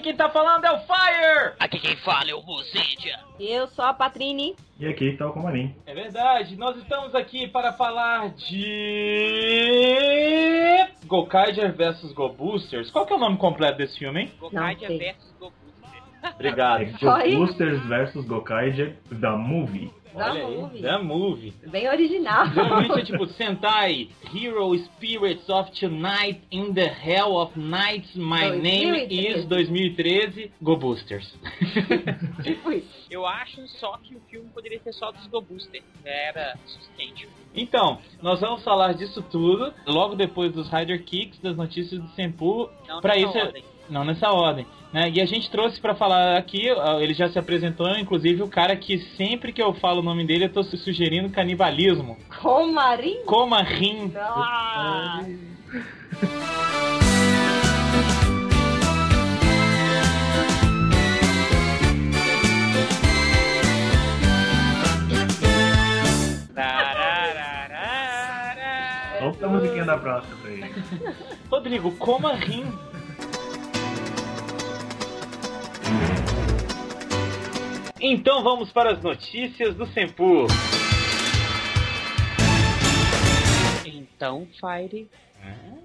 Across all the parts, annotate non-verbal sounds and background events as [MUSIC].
aqui quem tá falando é o Fire! Aqui quem fala é o Mozendia. Eu sou a Patrine. E aqui tá o Comarim. É verdade, nós estamos aqui para falar de. Gokaiger vs Go Boosters. Qual que é o nome completo desse filme, hein? Gokaiger sei. versus Goku. Obrigado. É Oi? Ghostbusters vs Gokaiger, The Movie. Da Olha aí, movie. The Movie. Bem original. Geralmente é [LAUGHS] tipo Sentai, Hero Spirits of Tonight in the Hell of Nights, My Name 2013. is 2013, Go Boosters. [LAUGHS] tipo isso. Eu acho só que o filme poderia ser só dos Go Booster. Era sustente. Então, nós vamos falar disso tudo logo depois dos Rider Kicks, das notícias do Senpu. Não Pra nessa isso, é- ordem. não nessa ordem, né? E a gente trouxe pra falar aqui, ele já se apresentou, inclusive o cara que sempre que eu falo o nome dele eu tô su- sugerindo canibalismo. Comarim? Coma Rim. Ah. Opa, a musiquinha da próxima pra ele. Rodrigo, Coma Então vamos para as notícias do Senpu. Então, Fire.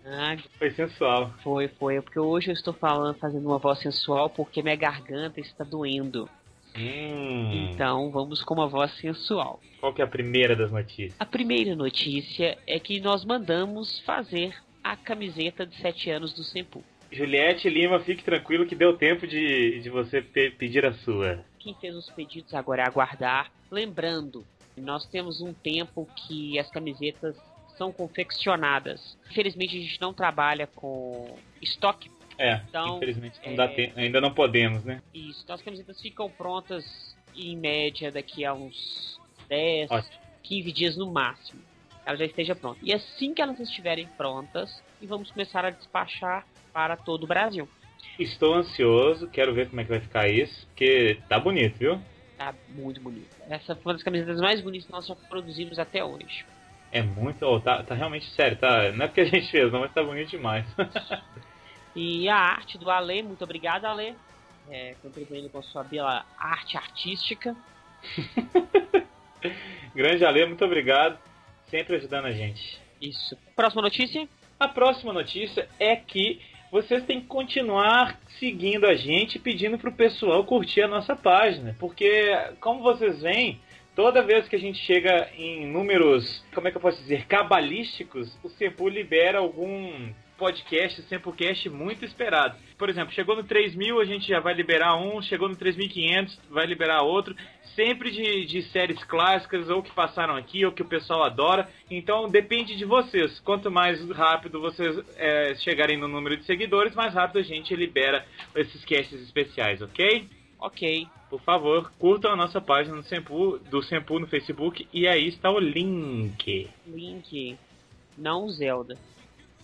Ah, Foi sensual. foi, foi. É porque hoje eu estou falando, fazendo uma voz sensual porque minha garganta está doendo. Hum. Então, vamos com uma voz sensual. Qual que é a primeira das notícias? A primeira notícia é que nós mandamos fazer a camiseta de 7 anos do Sempu. Juliette Lima, fique tranquilo que deu tempo de, de você pe- pedir a sua. Quem fez os pedidos agora é aguardar. Lembrando, nós temos um tempo que as camisetas são confeccionadas. Infelizmente a gente não trabalha com estoque. É, Então, infelizmente não é- tempo, ainda não podemos, né? Isso, então as camisetas ficam prontas em média daqui a uns 10, Ótimo. 15 dias no máximo. Ela já esteja pronta. E assim que elas estiverem prontas, e vamos começar a despachar para todo o Brasil. Estou ansioso, quero ver como é que vai ficar isso, porque tá bonito, viu? Tá muito bonito. Essa foi uma das camisetas mais bonitas que nós já produzimos até hoje. É muito, ó, tá, tá realmente sério, tá? Não é porque a gente fez, não, mas tá bonito demais. [LAUGHS] E a arte do Ale, muito obrigado, Ale. É, contribuindo com a sua bela arte artística. [LAUGHS] Grande Ale, muito obrigado, sempre ajudando a gente. Isso. Próxima notícia? A próxima notícia é que vocês têm que continuar seguindo a gente pedindo pro pessoal curtir a nossa página. Porque, como vocês veem, toda vez que a gente chega em números, como é que eu posso dizer, cabalísticos, o Sempu libera algum podcast, Sempocast muito esperado. Por exemplo, chegou no 3000, a gente já vai liberar um, chegou no 3500, vai liberar outro. Sempre de, de séries clássicas, ou que passaram aqui, ou que o pessoal adora. Então depende de vocês. Quanto mais rápido vocês é, chegarem no número de seguidores, mais rápido a gente libera esses casts especiais, ok? Ok. Por favor, curtam a nossa página do Sempu, do Sempu no Facebook e aí está o link. Link. Não Zelda.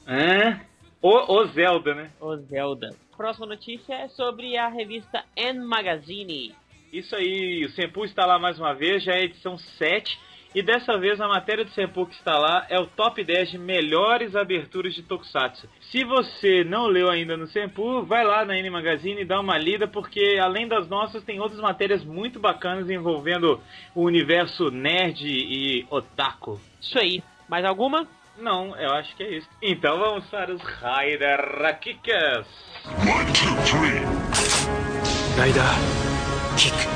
Hã? O, o Zelda, né? O Zelda. Próxima notícia é sobre a revista N Magazine. Isso aí, o Sempu está lá mais uma vez, já é edição 7. E dessa vez a matéria do Sempu que está lá é o top 10 de melhores aberturas de Tokusatsu. Se você não leu ainda no Sempu, vai lá na N Magazine e dá uma lida, porque além das nossas, tem outras matérias muito bacanas envolvendo o universo nerd e otaku. Isso aí. Mais alguma? Não, eu acho que é isso. Então vamos para os Raider Rakikas. One, two, three. Rider kick.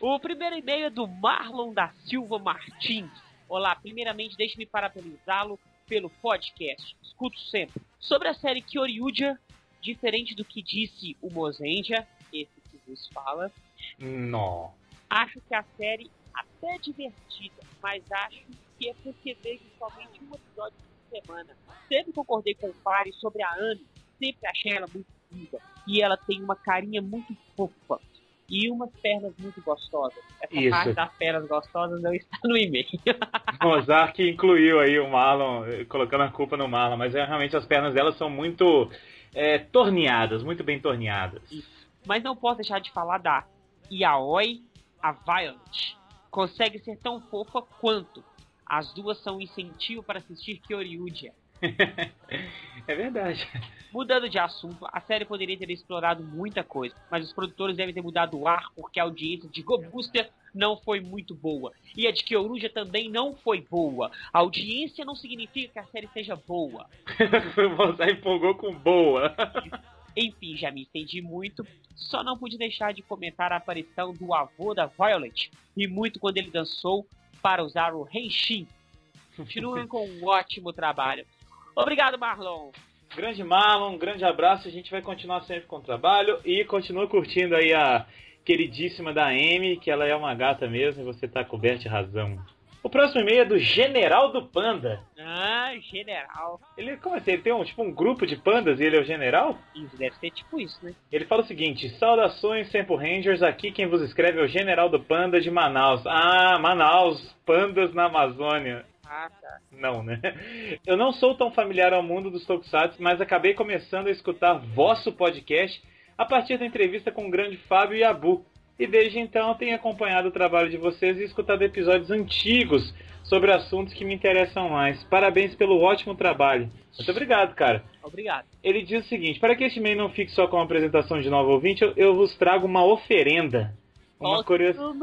O primeiro e-mail é do Marlon da Silva Martins. Olá, primeiramente deixe-me parabenizá-lo pelo podcast. Escuto sempre. Sobre a série Kyoryuja, diferente do que disse o Mozendia, esse que vos fala, Não. acho que a série até é divertida, mas acho que é porque vejo somente um episódio por semana. Sempre concordei com o Pari sobre a Anne, sempre achei ela muito linda. E ela tem uma carinha muito fofa. E umas pernas muito gostosas. Essa Isso. parte das pernas gostosas não está no e-mail. [LAUGHS] Mozart incluiu aí o Marlon, eh, colocando a culpa no Marlon, mas é, realmente as pernas dela são muito é, torneadas, muito bem torneadas. Mas não posso deixar de falar da Yaoi, a Violent. Consegue ser tão fofa quanto. As duas são um incentivo para assistir Kyoryuja. [LAUGHS] é verdade. Mudando de assunto, a série poderia ter explorado muita coisa, mas os produtores devem ter mudado o ar porque a audiência de Go Booster não foi muito boa. E a de Kyoruja também não foi boa. A audiência não significa que a série seja boa. [LAUGHS] Você empolgou com boa. [LAUGHS] Enfim, já me estendi muito, só não pude deixar de comentar a aparição do avô da Violet, e muito quando ele dançou para usar o Henshin. Continuem [LAUGHS] com um ótimo trabalho. Obrigado, Marlon. Grande Marlon, um grande abraço. A gente vai continuar sempre com o trabalho e continua curtindo aí a queridíssima da Amy, que ela é uma gata mesmo e você tá coberto de razão. O próximo e-mail é do General do Panda. Ah, general. Ele, como assim? Ele tem um, tipo um grupo de pandas e ele é o general? Isso deve ser tipo isso, né? Ele fala o seguinte: Saudações, Tempo Rangers. Aqui quem vos escreve é o General do Panda de Manaus. Ah, Manaus, pandas na Amazônia. Ah, tá. Não, né? [LAUGHS] Eu não sou tão familiar ao mundo dos Tokusatsu, mas acabei começando a escutar vosso podcast a partir da entrevista com o grande Fábio Yabu. E desde então tenho acompanhado o trabalho de vocês e escutado episódios antigos sobre assuntos que me interessam mais. Parabéns pelo ótimo trabalho. Muito obrigado, cara. Obrigado. Ele diz o seguinte: para que este e-mail não fique só com a apresentação de novo ouvinte, eu, eu vos trago uma oferenda. Uma curiosidade.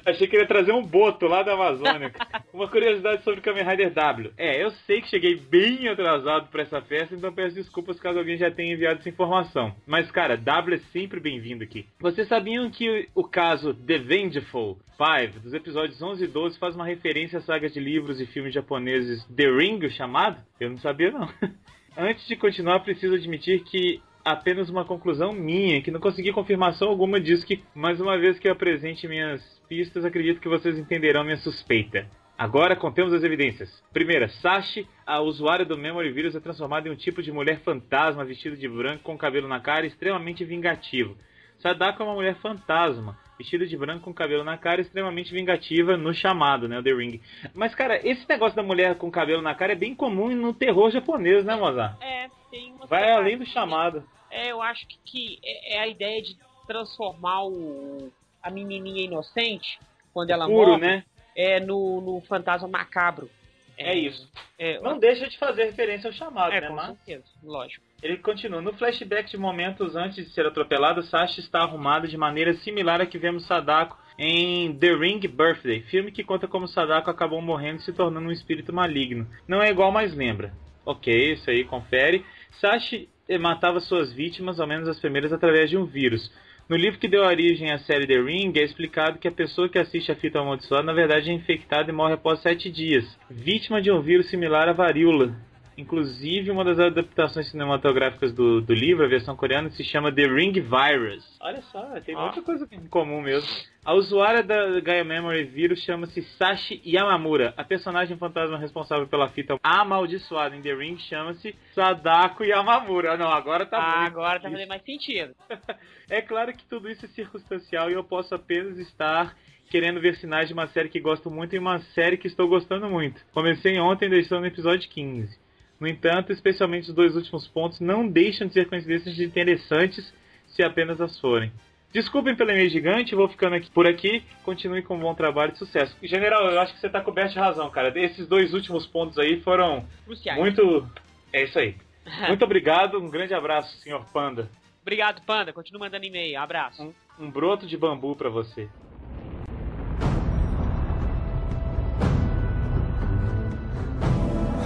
[LAUGHS] Achei que ele ia trazer um boto lá da Amazônia. Uma curiosidade sobre Kamen Rider W. É, eu sei que cheguei bem atrasado pra essa festa, então peço desculpas caso alguém já tenha enviado essa informação. Mas, cara, W é sempre bem-vindo aqui. Vocês sabiam que o caso The Vengeful 5, dos episódios 11 e 12, faz uma referência à saga de livros e filmes japoneses The Ring, o chamado? Eu não sabia, não. [LAUGHS] Antes de continuar, preciso admitir que apenas uma conclusão minha, que não consegui confirmação alguma disso, que mais uma vez que eu apresente minhas pistas, acredito que vocês entenderão minha suspeita. Agora contemos as evidências. Primeira, Sashi, a usuária do Memory Virus, é transformada em um tipo de mulher fantasma vestida de branco com cabelo na cara extremamente vingativo. Sadako é uma mulher fantasma, vestida de branco com cabelo na cara extremamente vingativa no chamado, né, o The Ring. Mas, cara, esse negócio da mulher com cabelo na cara é bem comum no terror japonês, né, Mozart? É, tem Vai além do chamado. É, eu acho que, que é é a ideia de transformar o, a menininha inocente, quando ela Puro, morre, né? é no, no fantasma macabro. É isso. É, Não deixa de fazer referência ao chamado, é né, com certeza, lógico. Ele continua. No flashback de momentos antes de ser atropelado, Sashi está arrumado de maneira similar à que vemos Sadako em The Ring Birthday, filme que conta como Sadako acabou morrendo e se tornando um espírito maligno. Não é igual, mas lembra. Ok, isso aí, confere. Sashi matava suas vítimas, ao menos as primeiras, através de um vírus. No livro que deu origem à série The Ring, é explicado que a pessoa que assiste a fita amaldiçoada, na verdade, é infectada e morre após sete dias, vítima de um vírus similar à varíola. Inclusive, uma das adaptações cinematográficas do, do livro, a versão coreana, se chama The Ring Virus. Olha só, tem Ah. muita coisa em comum mesmo. A usuária da Gaia Memory Vírus chama-se Sashi Yamamura. A personagem fantasma responsável pela fita amaldiçoada em The Ring chama-se Sadako Yamamura. Não, agora tá Ah, muito agora tá fazendo mais sentido. [LAUGHS] É claro que tudo isso é circunstancial e eu posso apenas estar querendo ver sinais de uma série que gosto muito e uma série que estou gostando muito. Comecei ontem estou no episódio 15. No entanto, especialmente os dois últimos pontos não deixam de ser coincidências interessantes se apenas as forem. Desculpem pelo e-mail gigante, vou ficando aqui por aqui. Continue com um bom trabalho e sucesso. General, eu acho que você está coberto de razão, cara. Esses dois últimos pontos aí foram Cruciais. muito. É isso aí. [LAUGHS] Muito obrigado, um grande abraço, senhor Panda. Obrigado, Panda. Continua mandando e-mail. Abraço. Um, um broto de bambu pra você.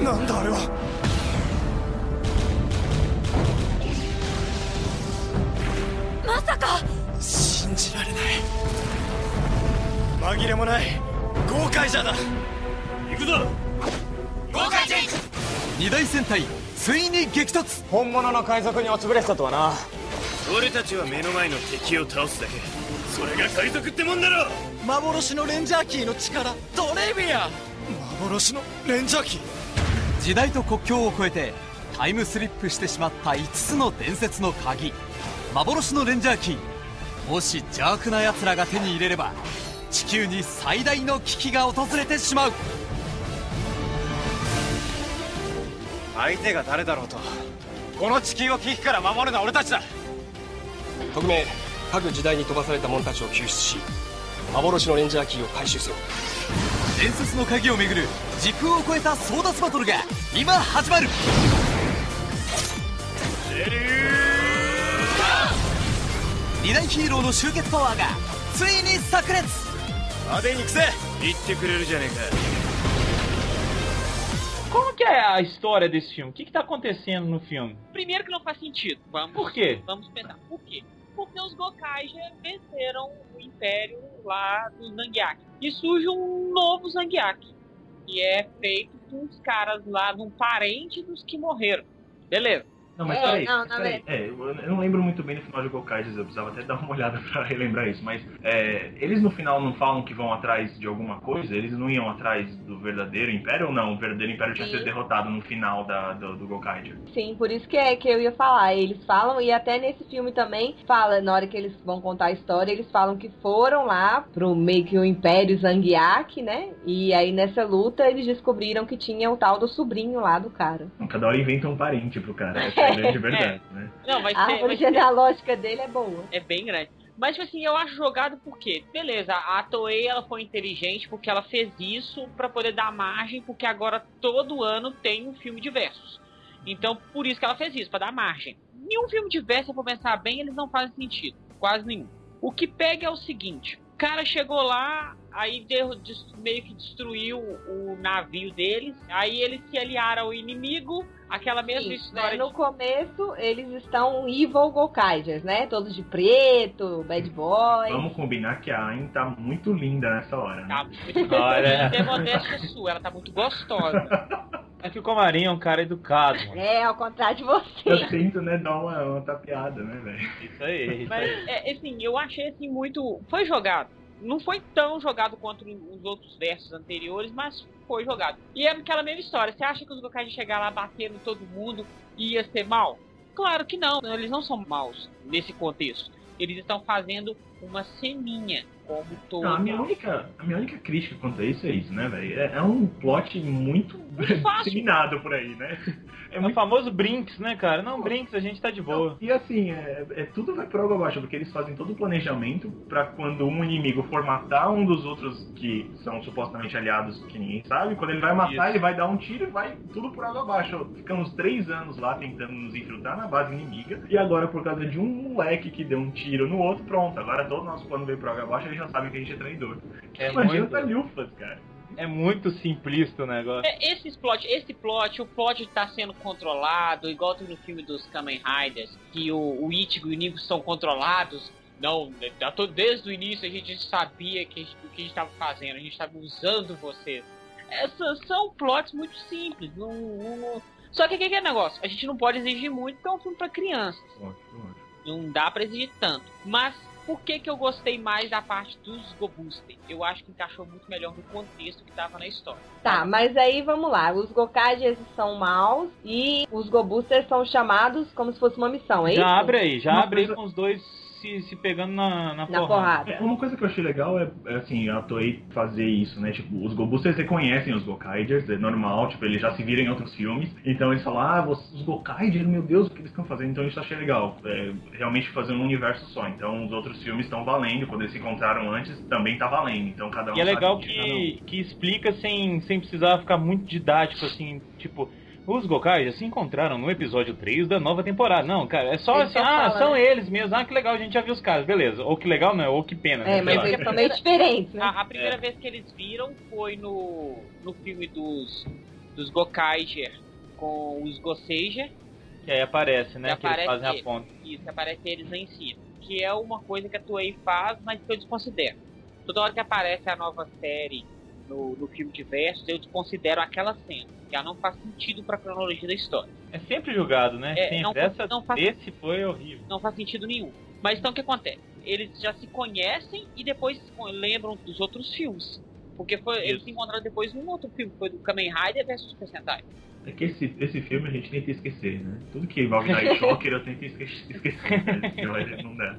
なまさか。信じられない。紛れもない豪快じゃだ行くぞ。豪快じゃ二大戦隊ついに激突。本物の海賊に落ちぶれてたとはな。俺たちは目の前の敵を倒すだけ。それが海賊ってもんだろ。幻のレンジャーキーの力。トレビア。幻のレンジャー機時代と国境を越えてタイムスリップしてしまった5つの伝説の鍵幻のレンジャーキー。もし邪悪な奴らが手に入れれば地球に最大の危機が訪れてしまう。相手が誰だろうとこの地球を危機から守るのは俺たちだ。匿名各時代に飛ばされた者たちを救出し幻のレンジャーキーを回収せよ。伝説の鍵をめぐる時空を超えた争奪バトルが今始まる二大ヒーローの集結パワーがついに炸裂派手に行くぜ言ってくれるじゃねえか Como que é a história desse filme? O que, que tá acontecendo no filme? Primeiro que não faz sentido. Vamos, Por quê? Vamos pensar. Por quê? Porque os Gokaija venceram o Império lá do Zangiak. E surge um novo Zangiak. Que é feito com os caras lá, de um parente dos que morreram. Beleza. Não, mas É, peraí, não, peraí. É, eu não lembro muito bem no final de Gokaijus, eu precisava até [LAUGHS] dar uma olhada pra relembrar isso, mas é, eles no final não falam que vão atrás de alguma coisa? Eles não iam atrás do verdadeiro Império ou não? O verdadeiro Império tinha Sim. sido derrotado no final da, do, do Gokaiju. Sim, por isso que é que eu ia falar. Eles falam, e até nesse filme também, fala, na hora que eles vão contar a história, eles falam que foram lá pro meio que o Império Zangiak, né? E aí nessa luta eles descobriram que tinha o tal do sobrinho lá do cara. Cada hora inventa um parente pro cara, [LAUGHS] é a grande [LAUGHS] verdade, né? Não, vai A ser. árvore Vai ser genealógica dele é boa. é bem grande. Mas, tipo assim, eu acho jogado porque, beleza, a Toei ela foi inteligente porque ela fez isso pra poder dar margem, porque agora todo ano tem um filme de versos. Então, por isso que ela fez isso, pra dar margem. Nenhum filme de verso, se eu for pensar bem, eles não fazem sentido. Quase nenhum. O que pega é o seguinte: o cara chegou lá, aí deu- des- meio que destruiu o navio deles, aí eles se aliaram ao inimigo, aquela mesma Sim, história né? No começo, eles estão evil Gokaijers, né? Todos de preto, bad boy. Vamos combinar que a Ain tá muito linda nessa hora, né? Tá muito [LAUGHS] Olha. Tem modéstia sua, ela tá muito gostosa. [LAUGHS] É que o Comarim é um cara educado, mano. É, ao contrário de Eu você. tento, né, dar uma, uma tapeada, né, velho? Isso aí. Isso Mas, aí. é, assim, eu achei assim muito. Foi jogado. Não foi tão jogado quanto os outros versos anteriores, mas foi jogado. E é aquela mesma história. Você acha que os Gokai de chegar lá batendo todo mundo ia ser mal? Claro que não. Eles não são maus nesse contexto. Eles estão fazendo uma ceninha, como todo. Não, a, minha única, a minha única crítica quanto a isso é isso, né, velho? É, é um plot muito fácil. disseminado por aí, né? É É o famoso Brinks, né, cara? Não, Brinks, a gente tá de boa. E assim, é, é- tudo vai por água abaixo, porque eles fazem todo o planejamento pra quando um inimigo for matar um dos outros que são supostamente aliados que ninguém sabe, quando ele vai matar, Isso. ele vai dar um tiro e vai tudo por água abaixo. Ficamos três anos lá tentando nos infiltrar na base inimiga, e agora por causa de um moleque que deu um tiro no outro, pronto, agora todo o nosso plano veio por água abaixo, já sabem que a gente é traidor. É Não muito, cara. é muito simplista o negócio. É, esse plot, esse plot, o plot tá sendo controlado, igual tem no filme dos Kamen Riders, que o, o Ichigo e o Nigo são controlados. Não, tô- desde o início a gente sabia que, o que a gente tava fazendo, a gente tava usando vocês. Essas são plots muito simples. Não, não- Só que o que que é negócio? A gente não pode exigir muito porque é um filme pra crianças. Ótimo, ótimo. Não dá pra exigir tanto. Mas por que, que eu gostei mais da parte dos Gobuster? Eu acho que encaixou muito melhor no contexto que tava na história. Tá, mas aí vamos lá. Os Gokaijers são maus e os Gobusters são chamados como se fosse uma missão, é isso? Já abre aí, já Uma abre aí com os dois se, se pegando na, na, Na porrada. porrada. É, uma coisa que eu achei legal é, é, assim, a Toei fazer isso, né? Tipo, os Gobusters reconhecem os Gokaijers, é normal, tipo, eles já se viram em outros filmes. Então eles falam, ah, os Gokaijers, meu Deus, o que eles estão fazendo? Então isso eu achei legal. É, realmente fazer um universo só. Então os outros filmes estão valendo, quando eles se encontraram antes, também tá valendo. Então cada um E é legal cada um. que, que explica sem, sem precisar ficar muito didático, assim, tipo, os Gokai já se encontraram no episódio 3 da nova temporada. Não, cara, é só Ele assim, só ah, fala, são né? eles mesmo, ah, que legal, a gente já viu os caras, beleza. Ou que legal, não é, ou que pena. É, né, mas sei lá. eles são meio diferentes, né? A, a primeira vez que eles viram foi no, no filme dos, dos Gokaiger com os Goseiger. Que aí aparece, né, Que que, eles aparece fazem ele. a ponta. Isso, aparece eles lá em cima. Que é uma coisa que a Toei faz, mas que eu desconsidero. Toda hora que aparece a nova série no, no filme de versos, eu desconsidero aquela cena. Que ela não faz sentido pra cronologia da história. É sempre julgado, né? É, sempre. não- Essa, não faz- Esse foi horrível. Não faz sentido nenhum. Mas então o que acontece? Eles já se conhecem e depois lembram dos outros filmes. Porque foi, eles se encontraram depois num outro filme, foi do Kamen Rider versus Super Sentai. É que esse, esse filme a gente tenta esquecer, né? Tudo que envolve Night [LAUGHS] Shocker eu tento esque- esquecer. né? Não dá.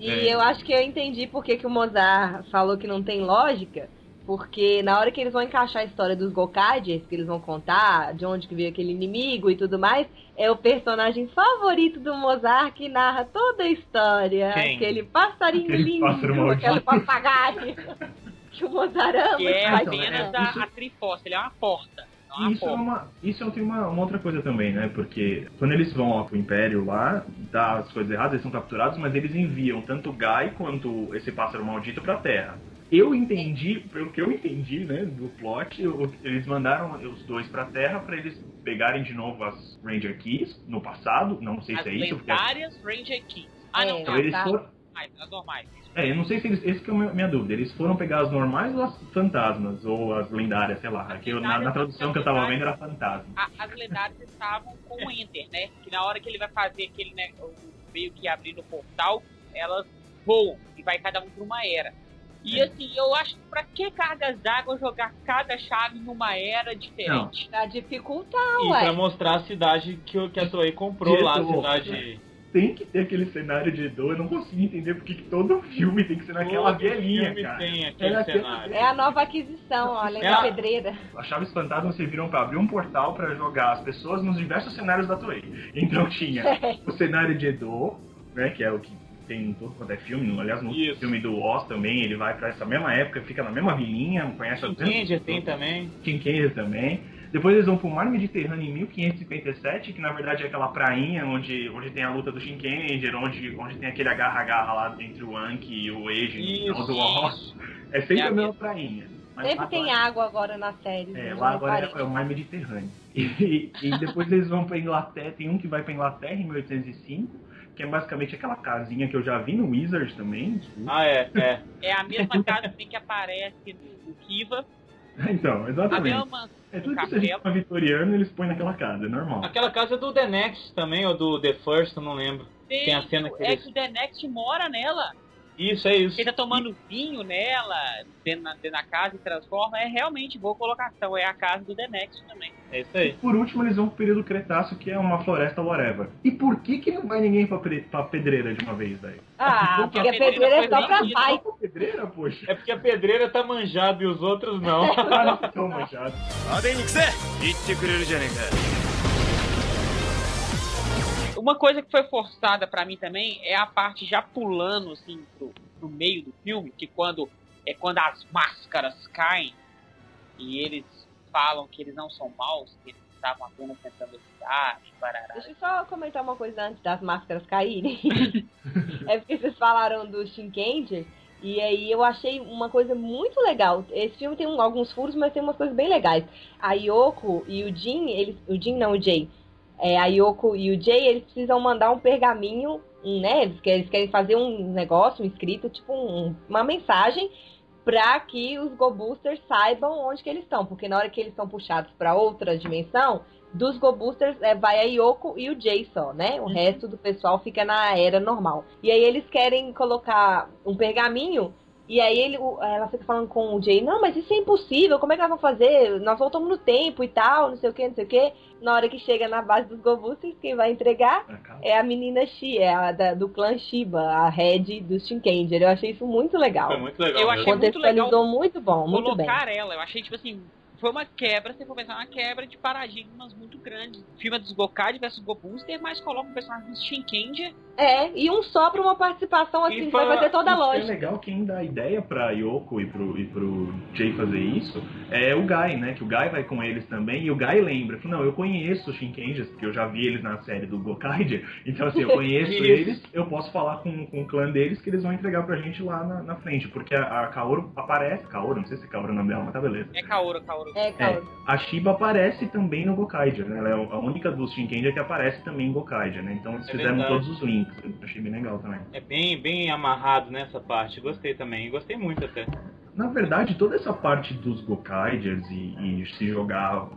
E É. eu acho que eu entendi por que, que o Mozart falou que não tem lógica. Porque na hora que eles vão encaixar a história dos Gokaijers, que eles vão contar de onde que veio aquele inimigo e tudo mais, é o personagem favorito do Mozart que narra toda a história. Quem? Aquele passarinho Aquele lindo, pássaro aquele papagaio. [LAUGHS] Que o Mozarama Que é faz então, é, apenas a, a Triforce, ele é uma porta. uma Isso é uma, isso é uma, uma outra coisa também, né? Porque quando eles vão ó, pro Império lá, dá as coisas erradas, eles são capturados, mas eles enviam tanto o Guy quanto esse pássaro maldito pra Terra. Eu entendi, pelo que eu entendi, né, do plot, eles mandaram os dois pra Terra pra eles pegarem de novo as Ranger Keys no passado, não sei As se é isso, porque lendárias Ranger Keys. Ah, É, não, então, eles tá. foram, normais, as normais. é, eu não sei se eles. Esse que é a minha- dúvida. Eles foram pegar as normais ou as fantasmas? Ou as lendárias, sei lá. As Aqui, na, na tradução que eu tava vendo era fantasma. A- as lendárias estavam com o Enter, né? Que na hora que ele vai fazer aquele, né, meio que abrir o portal, elas voam e vai cada um pra uma era. E É. assim, eu acho que pra que cargas d'água jogar cada chave numa era diferente? Pra dificultar, E ué. pra mostrar a cidade que, o- que a Toei comprou lá, a Diretor. cidade. Tem que ter aquele cenário de Edo. Eu não consigo entender porque que todo filme tem que ser naquela Todo vielinha, filme cara. tem aquele É aquele- cenário. É a nova aquisição, além É da a- pedreira. As chaves fantasmas serviram pra abrir um portal pra jogar as pessoas nos diversos cenários da Toei. Então tinha [LAUGHS] o cenário de Edo, né, que é o que tem em todo quanto é filme. no- Aliás, no Isso. filme do Oz também, ele vai pra essa mesma época, fica na mesma vilinha, conhece as Kinkanger tem também. Kinkanger também. Depois eles vão pro Mar Mediterrâneo em 1557, que na verdade é aquela prainha onde, onde tem a luta do Shinkenger, onde, onde tem aquele agarra-agarra lá entre o Anki e o Eiji no Isso, do Oz. É sempre É a a mesma prainha. Mas Sempre lá tem agora- água agora na série. É, não lá agora é, é o Mar Mediterrâneo. E, e depois eles vão pra Inglaterra, tem um que vai pra Inglaterra em 1805, que é basicamente aquela casinha que eu já vi no Wizard também. desculpa. Ah, é, é. É a mesma casa também que aparece no Kiva, [LAUGHS] Então, a exatamente. mesma mansão É do tudo que seja castelo. vitoriano, eles põem naquela casa, é normal. Aquela casa é do The Next também, ou do The First, eu não lembro. Tem a cena que é eles- que o The Next mora nela. Isso, é isso. Ele tá tomando vinho nela, dentro, na, dentro da casa e transforma. É realmente boa colocação. É a casa do The Next também. É isso aí. Por último, eles vão pro período Cretáceo, que é uma floresta whatever. E por que que não vai ninguém pra, pre- pra pedreira de uma vez, daí? Ah, Porque porque a a pedreira pedreira é foi só pra vendida. pai. Só pra pedreira, poxa. É porque a pedreira tá manjada e os outros não. Cara, [LAUGHS] tão manchado. 派手にくせ言ってくれるじゃねえか Uma coisa que foi forçada pra mim também é a parte já pulando assim pro, pro meio do filme, que quando é quando as máscaras caem e eles falam que eles não são maus, que eles estavam apenas tentando ajudar, parará. Deixa eu só comentar uma coisa antes das máscaras caírem. [LAUGHS] é porque vocês falaram do Shinkenger. E aí eu achei uma coisa muito legal. Esse filme tem alguns furos, mas tem umas coisas bem legais. A Yoko e o Jin, eles. O Jin não, o Jay. É, a Yoko e o Jay, eles precisam mandar um pergaminho, né? Eles querem, eles querem fazer um negócio, um escrito, tipo um- uma mensagem pra que os Go Boosters saibam onde que eles estão. Porque na hora que eles são puxados pra outra dimensão, dos Go Boosters é, vai a Yoko e o Jay só, né? O resto do pessoal fica na era normal. E aí eles querem colocar um pergaminho. E aí ele, o- ela fica falando com o Jay, não, mas isso é impossível, como é que nós vamos fazer? Nós voltamos no tempo e tal, não sei o que, não sei o que. Na hora que chega na base dos Go Boosters, quem vai entregar é a menina Shi, é a da- do clã Shiba, a head do Shinkenger. Eu achei isso muito legal. Foi muito legal. Eu achei muito legal muito bom, muito bem. colocar ela. Eu achei, tipo assim, foi uma quebra, se for pensar, uma quebra de paradigmas muito grande. Filme dos Gokad versus Go Booster, mas coloca um personagem do Shinkenger. É, e um só pra uma participação assim, E que vai fazer toda a é lógica. legal quem dá a ideia pra Yoko e pro, e pro Jay fazer isso é o Guy, né? Que o Guy vai com eles também e o Guy lembra. Fala, não, eu conheço os Shinkengers, porque eu já vi eles na série do Gokaiger. [LAUGHS] Então, assim, eu [LAUGHS] conheço eles, eu posso falar com, com o clã deles que eles vão entregar pra gente lá na, na frente. Porque a, a Kaoru aparece, Kaoru, não sei se é Kaoru o nome dela, mas tá beleza. É Kaoru, Kaoru. É, É, Kaoru. a Shiba aparece também no Gokaiger, né? Ela é a única dos Shinkenger que aparece também em Gokaiger, né? Então eles É fizeram verdade. todos os links. Achei bem legal também. É bem, bem amarrado nessa parte. Gostei também. Gostei muito até. Na verdade, toda essa parte dos Gokaiders e, e se jogar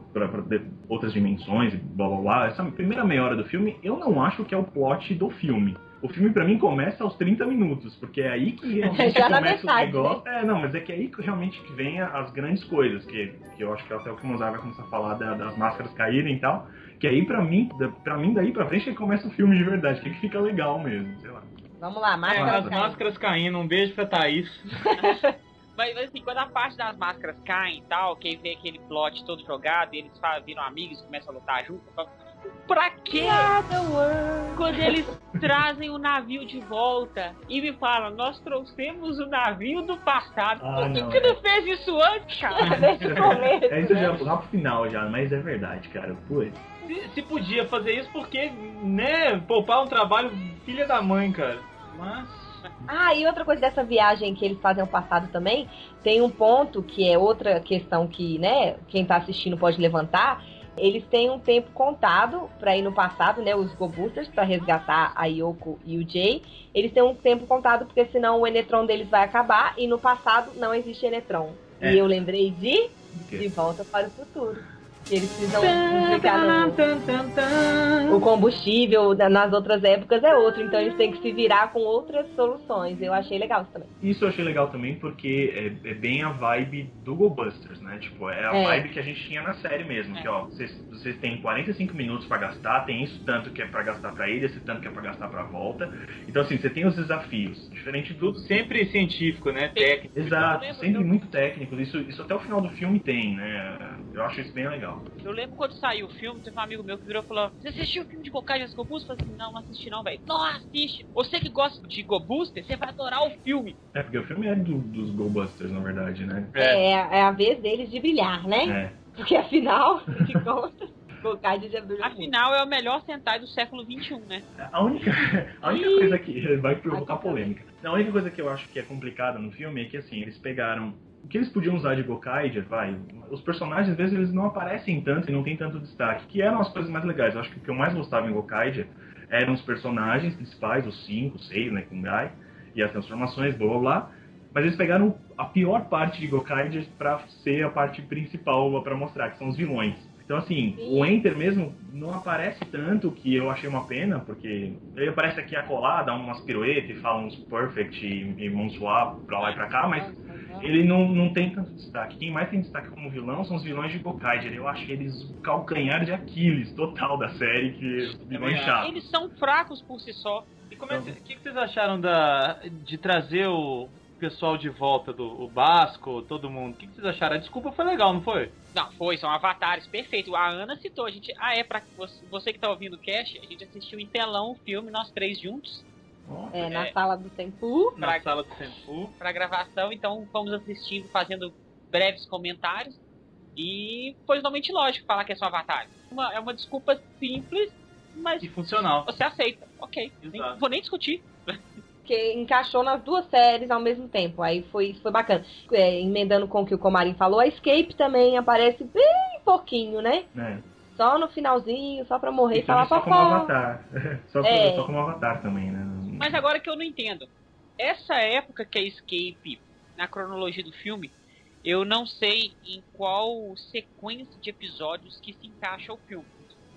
de- outras dimensões e blá blá blá, essa primeira meia hora do filme, eu não acho que é o plot do filme. O filme pra mim começa aos 30 minutos, porque é aí que [LAUGHS] realmente Já começa metade, o negócio. É, não, mas é que é aí que realmente que vem as grandes coisas, que, que eu acho que até o que o Mozart vai começar a falar da- das máscaras caírem e tal. Que aí pra mim, pra mim daí pra frente é que começa o filme de verdade, que, é que fica legal mesmo, sei lá. Vamos lá, É, máscara as caindo. máscaras caindo. Um beijo pra Thaís. [LAUGHS] Mas, assim, quando a parte das máscaras caem e tal, que aí vem aquele plot todo jogado e eles viram amigos, começam a lutar junto, Pra quê? Quando eles trazem o navio de volta e me falam, nós trouxemos o navio do passado. Ah, Por que, não, que é. não fez isso antes, cara? [LAUGHS] Nesse começo, É isso já né? lá pro final já, mas é verdade, cara. Putz. Se, se podia fazer isso porque, né, poupar um trabalho filha da mãe, cara. Mas. Ah, e outra coisa dessa viagem que eles fazem ao passado também, tem um ponto que é outra questão que, né, quem tá assistindo pode levantar. Eles têm um tempo contado pra ir no passado, né, os Go Boosters, pra resgatar a Yoko e o Jay. Eles têm um tempo contado porque senão o Enetron deles vai acabar e no passado não existe Enetron. É. E eu lembrei de? De Volta para o Futuro. Que eles precisam explicar no... O combustível na- nas outras épocas é outro, então eles têm que se virar com outras soluções. Eu achei legal isso também. Isso eu achei legal também porque é, é bem a vibe do Go Busters, né? Tipo, é a É. vibe que a gente tinha na série mesmo. Que, ó, vocês, vocês têm 45 minutos pra gastar, tem isso tanto que é pra gastar pra ilha, esse tanto que é pra gastar pra volta. Então, assim, você tem os desafios. Diferente do... Tudo sempre científico, né? Técnico. Exato, lembro, sempre muito técnico. Isso, isso até o final do filme tem, né? Eu acho isso bem legal. Eu lembro quando saiu o filme, teve um amigo meu que virou e falou: Você assistiu o filme de Gokaiger dos Gobus? Eu falei assim: Não, não assisti não, velho. Não assiste. Você que gosta de Gobuster, você vai adorar o filme. É, porque o filme é do- dos Go Busters, na verdade, né? É, é a vez deles de brilhar, né? É. Porque afinal, [LAUGHS] de contas. Afinal, é o melhor Sentai do século XXI, né? A única, a única coisa que vai provocar polêmica. A única coisa que eu acho que é complicada no filme é que assim, eles pegaram o que eles podiam usar de Gokaiger, vai. Os personagens, às vezes, eles não aparecem tanto e não tem tanto destaque, que eram as coisas mais legais. Eu acho que o que eu mais gostava em Gokaiger eram os personagens principais, os cinco, seis, né, Kungai, e as transformações, blá blá blá. Mas eles pegaram a pior parte de Gokaiger pra ser a parte principal pra mostrar, que são os vilões. Então, assim, o Enter mesmo não aparece tanto, que eu achei uma pena, porque ele aparece aqui a colar, dá umas piruetas e fala uns perfect e, e swap pra lá e pra cá, mas ele não, não tem tanto destaque. Quem mais tem destaque como vilão são os vilões de Gokaiger. Eu achei eles o calcanhar de Aquiles total da série, que vilões acho. chatos. Eles são fracos por si só. E como é que, que, que vocês acharam da, de trazer o pessoal de volta do o Basco, todo mundo? O que, que vocês acharam? A desculpa foi legal, não foi? Não, foi, são avatares, perfeito. A Ana citou, a gente. Ah, é, pra você, você que tá ouvindo o cast, a gente assistiu em telão o filme, nós três juntos, É, na É. sala do tempo. Na Pra- sala do Senpu. pra gravação, então fomos assistindo, fazendo breves comentários. E foi totalmente lógico falar que é só avatar. Uma, é uma desculpa simples, mas E funcional. você aceita. Ok, nem, vou nem discutir. que encaixou nas duas séries ao mesmo tempo. Aí foi, foi bacana. É, emendando com o que o Comarim falou, a Escape também aparece bem pouquinho, né? né? Só no finalzinho, só pra morrer e, E também falar só como avatar. [LAUGHS] só, É. só como avatar também, né? Mas agora que eu não entendo. Essa época que é Escape na cronologia do filme, eu não sei em qual sequência de episódios que se encaixa o filme.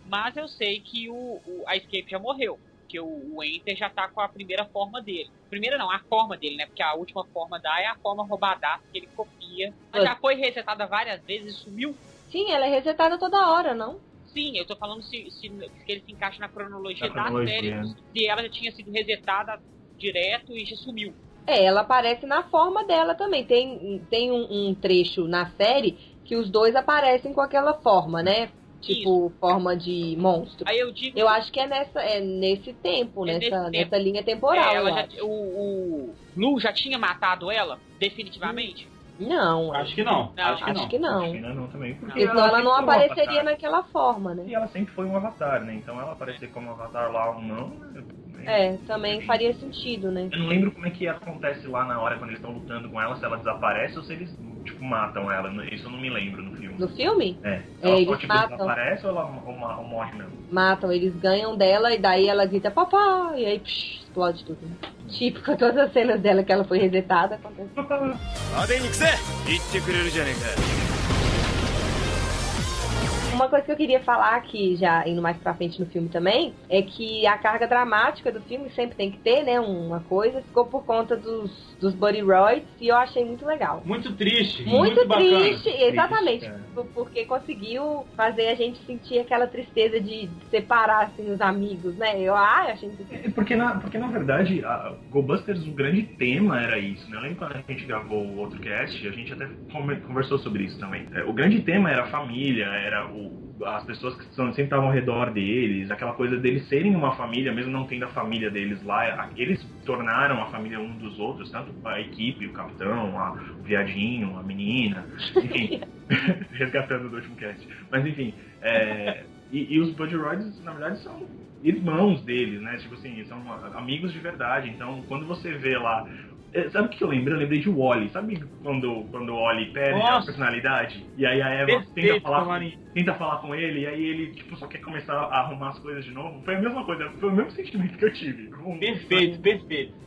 Mas eu sei que o, o- a Escape já morreu. Que o, o Enter já tá com a primeira forma dele. Primeira não, a forma dele, né? Porque a última forma da é a forma roubadaça que ele copia. Mas já foi resetada várias vezes e sumiu. Sim, ela é resetada toda hora, não? Sim, eu tô falando se, se, se ele se encaixa na cronologia Na da cronologia. série. Se ela já tinha sido resetada direto e já sumiu. É, ela aparece na forma dela também. Tem, tem um, um trecho na série que os dois aparecem com aquela forma, né? Tipo, forma de monstro. Aí eu digo. Eu acho que é, nessa, é nesse tempo, É nessa, nesse nessa linha temporal. É, já- o, o Lu já tinha matado ela, definitivamente? Não, Acho que não. Não, acho que acho não. que não. Acho que não também. Porque senão ela sempre não um apareceria avatar. naquela forma, né? E ela sempre foi um avatar, né? Então ela aparecer como avatar lá ou não. né? É, também faria sentido, né? Eu não lembro como é que acontece lá na hora quando eles estão lutando com ela, se ela desaparece ou se eles, Tipo, matam ela. Isso eu não me lembro no filme. No filme? É. é ela tipo, matam. aparece ou ela ou, ou morre mesmo? Matam, eles ganham dela e daí ela grita papá e aí psh, explode tudo. Né? com [LAUGHS] todas as cenas dela que ela foi resetada acontece. [LAUGHS] Uma coisa que eu queria falar aqui, já indo mais pra frente no filme também, é que a carga dramática do filme sempre tem que ter, né? Uma coisa, ficou por conta dos dos Buddy Roids e eu achei muito legal. Muito triste. Muito, bacana. triste, exatamente. cara. por- porque conseguiu fazer a gente sentir aquela tristeza de separar assim, os amigos, né? Eu ah, eu achei muito triste. É Porque na, porque na verdade, a GoBusters, o grande tema era isso, né? Eu lembro quando a gente gravou o outro cast, a gente até conversou sobre isso também. É, o grande tema era a família, era o, as pessoas que são, sempre estavam ao redor deles, aquela coisa deles serem uma família, mesmo não tendo a família deles lá, eles tornaram a família um dos outros, tanto a equipe, o capitão, a, o viadinho, a menina, enfim, [LAUGHS] [LAUGHS] resgatando do último cast. Mas enfim, é, e, e, os Buddy Royds, na verdade, são irmãos deles, né? Tipo assim, são amigos de verdade. Então, quando você vê lá sabe o que eu lembrei? Eu lembrei de Wally. Sabe quando, quando o Wally perde Nossa. a personalidade? E aí a Eva tenta falar, com, tenta falar com ele, e aí ele tipo, só quer começar a arrumar as coisas de novo? Foi a mesma coisa, foi o mesmo sentimento que eu tive. Perfeito, perfeito.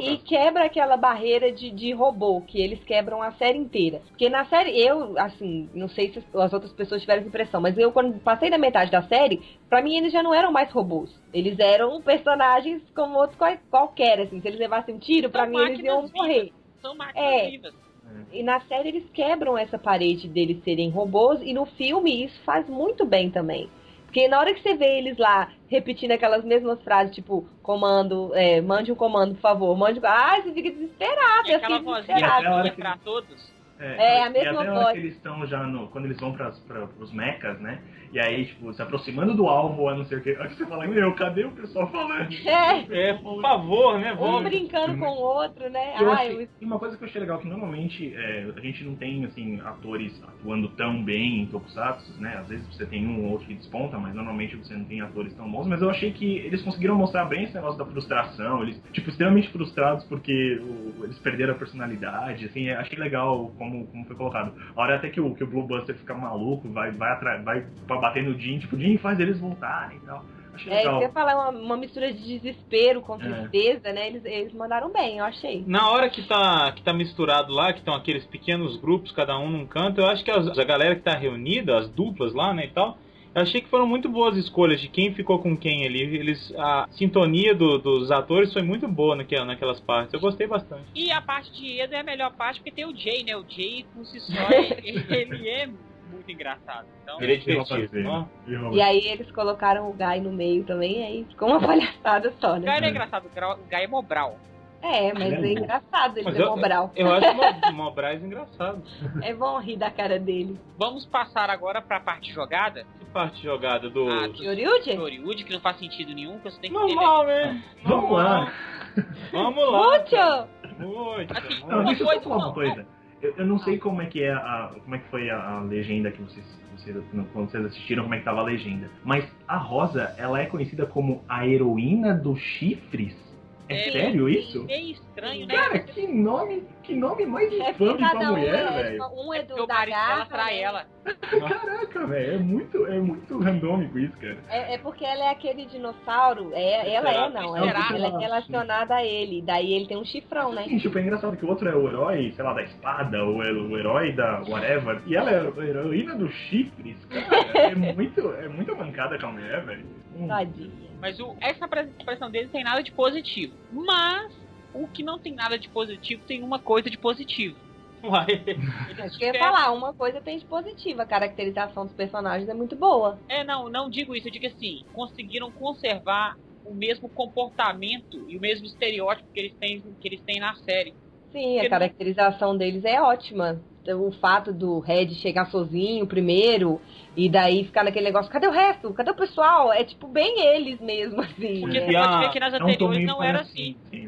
E, e, quebra aquela barreira de, de robô, que eles quebram a série inteira. Porque na série, eu, assim, não sei se as outras pessoas tiveram essa impressão, mas eu, quando passei da metade da série, pra mim eles já não eram mais robôs. Eles eram personagens como outros qualquer, assim. Se eles levassem um tiro, pra mim eles iam morrer. São máquinas é. vivas. E na série eles quebram essa parede deles serem robôs, e no filme isso faz muito bem também. Porque na hora que você vê eles lá repetindo aquelas mesmas frases, tipo, comando, é, mande um comando, por favor, mande um... Ah, você fica desesperado. E aquela vozinha pra todos. É, é, a mesma e até voz. que eles estão já no. Quando eles vão para os mechas, né? E aí, tipo, se aproximando do alvo, a não sei o que. Aí você fala, meu, cadê o pessoal falando? [LAUGHS] É, é por favor, né? Um brincando com o outro, né? Eu Ai, achei, eu... E uma coisa que eu achei legal que normalmente é, a gente não tem, assim, atores atuando tão bem em Tokusatsu, né? Às vezes você tem um ou outro que desponta, mas normalmente você não tem atores tão bons. Mas eu achei que eles conseguiram mostrar bem esse negócio da frustração. Eles, tipo, extremamente frustrados porque o, eles perderam a personalidade. Assim, achei legal como, como foi colocado. A hora até que o, que o Blue Buster fica maluco, vai, vai, atrás, vai pra bater no Jim, tipo, o Jim faz eles voltarem e tal. Achei é, legal. você falar uma, uma mistura de desespero com é. tristeza, é. né? Eles, eles mandaram bem, eu achei. Na hora que tá, que tá misturado lá, que estão aqueles pequenos grupos, cada um num canto, eu acho que as, a galera que tá reunida, as duplas lá, né, e tal, eu achei que foram muito boas escolhas de quem ficou com quem ali. Eles, a sintonia do, dos atores foi muito boa naquela, naquelas partes. Eu gostei bastante. E a parte de Edo é a melhor parte porque tem o Jay, né? O Jay, por si [LAUGHS] só, ele é muito engraçado. Então, ele é divertido. Né? E aí eles colocaram o Guy no meio também, aí ficou uma [LAUGHS] palhaçada só, né? O Guy não é engraçado, o Guy é Mobral. É, mas é, é engraçado ele ser Mobral. Eu, eu acho Mobrais [LAUGHS] engraçado. É bom rir da cara dele. Vamos passar agora pra parte jogada? Que parte jogada do... Ah, do que não faz sentido nenhum, que você tem que Normal, né? Vamos lá. [LAUGHS] Vamos lá. Muito! Muito! Assim, não, deixa eu só falar uma coisa. Eu, eu, não sei como é que é a, como é que foi a, a legenda que vocês, vocês, quando vocês assistiram, como é que tava a legenda. Mas a Rosa, ela é conhecida como a heroína dos chifres. É, é sério isso? É estranho, né? Cara, que nome, que nome mais é infame pra um mulher, é, velho. Um é do é da garra, trai né? ela. [LAUGHS] Caraca, velho, é muito, é muito randômico isso, cara. É, é porque ela é aquele dinossauro, é, ela é, não, ela, ela é relacionada a ele, daí ele tem um chifrão, né? Sim, tipo, é engraçado que o outro é o herói, sei lá, da espada, ou é o herói da whatever, e ela é a heroína dos chifres, cara, é [LAUGHS] muito, é muita mancada com a mulher, velho. Hum. Tadinha. Mas o, essa expressão dele tem nada de positivo. Mas o que não tem nada de positivo tem uma coisa de positivo. Uai. [LAUGHS] Eu ia falar, uma coisa tem de positiva, a caracterização dos personagens é muito boa. É, não, não digo isso, eu digo assim, conseguiram conservar o mesmo comportamento e o mesmo estereótipo que eles têm, que eles têm na série. Sim, Porque a caracterização não... deles é ótima. O fato do Red chegar sozinho primeiro e daí ficar naquele negócio, cadê o resto? Cadê o pessoal? É tipo bem eles mesmo, [LAUGHS] assim. Porque você pode ver que nas anteriores não era assim. assim.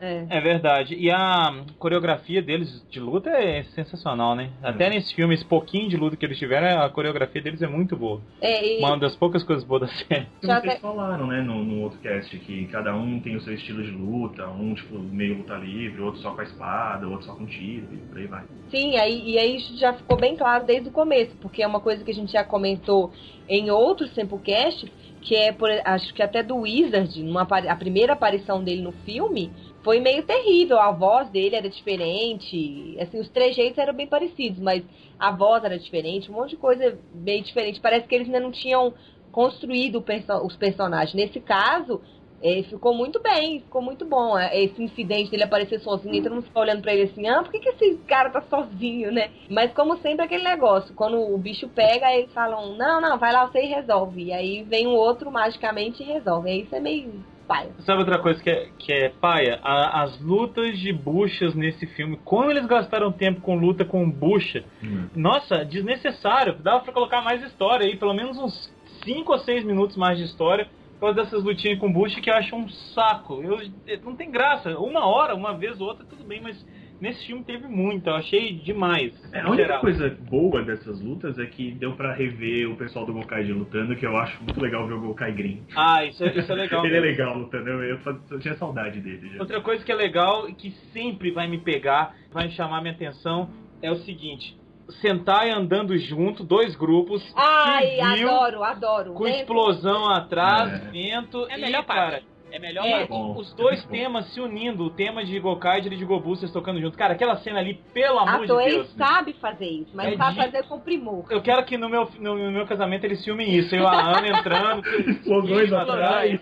É. é. verdade. E a coreografia deles de luta é sensacional, né? Até é. nesse filme, esse pouquinho de luta que eles tiveram, a coreografia deles é muito boa. É, e... Uma das poucas coisas boas da série. [LAUGHS] Já Vocês falaram, né, no, no, outro cast, que cada um tem o seu estilo de luta, um, tipo, meio luta livre, outro só com a espada, outro só com tiro, e por aí vai. Sim, aí, e aí já ficou bem claro desde o começo, porque é uma coisa que a gente já comentou em outros Sempocast, que é, por, acho que até do Wizard, numa, a primeira aparição dele no filme, foi meio terrível. A voz dele era diferente, assim, os trejeitos eram bem parecidos, mas a voz era diferente, um monte de coisa bem diferente. Parece que eles ainda não tinham construído perso os personagens. Nesse caso, é, ficou muito bem, ficou muito bom. É, esse incidente dele aparecer sozinho e todo mundo ficar olhando pra ele assim, ah, por que, que esse cara tá sozinho, né? Mas como sempre aquele negócio, quando o bicho pega, eles falam, não, não, vai lá você e resolve. E aí vem o outro magicamente e resolve. Aí isso é meio paia. Sabe outra coisa que é, que é paia? A- as lutas de buchas nesse filme. Como eles gastaram tempo com luta com bucha. Nossa, desnecessário. Dava pra colocar mais história aí, pelo menos uns 5 ou 6 minutos mais de história. Por causa dessas lutinhas com bucha que eu acho um saco. Eu, não tem graça. Uma hora, uma vez ou outra, tudo bem, mas nesse filme teve muito. Eu achei demais. É, a única geral. coisa boa dessas lutas é que deu pra rever o pessoal do Gokai lutando, que eu acho muito legal ver o Gokai Green. Ah, isso é, isso é legal. [LAUGHS] Ele é mesmo. legal lutando, eu, eu, eu tinha saudade dele já. Outra coisa que é legal e que sempre vai me pegar, vai chamar minha atenção, é o seguinte: Sentai andando junto, dois grupos, Ai, civil, adoro, adoro. com Vento. explosão atrás, É. vento É a e, melhor cara, parte. É melhor É. os dois bom. temas se unindo, o tema de Gokaiger e de Gobusters tocando junto. Cara, aquela cena ali, pelo A amor de Toei Deus. sabe fazer isso, mas É sabe de- fazer com primor. Eu quero que no meu, no, no meu casamento eles filmem isso. Eu e a Ana entrando, [LAUGHS] [LAUGHS] Explosões Isso, atrás.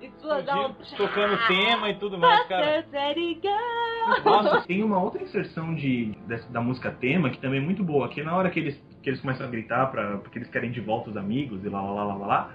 Explosão. tocando tema e tudo mais, cara. Nossa, tem uma outra inserção de, dessa- da música tema que também é muito boa, que na hora que eles, que eles começam a gritar pra, porque eles querem de volta os amigos e lá, lá, lá, lá, lá, lá,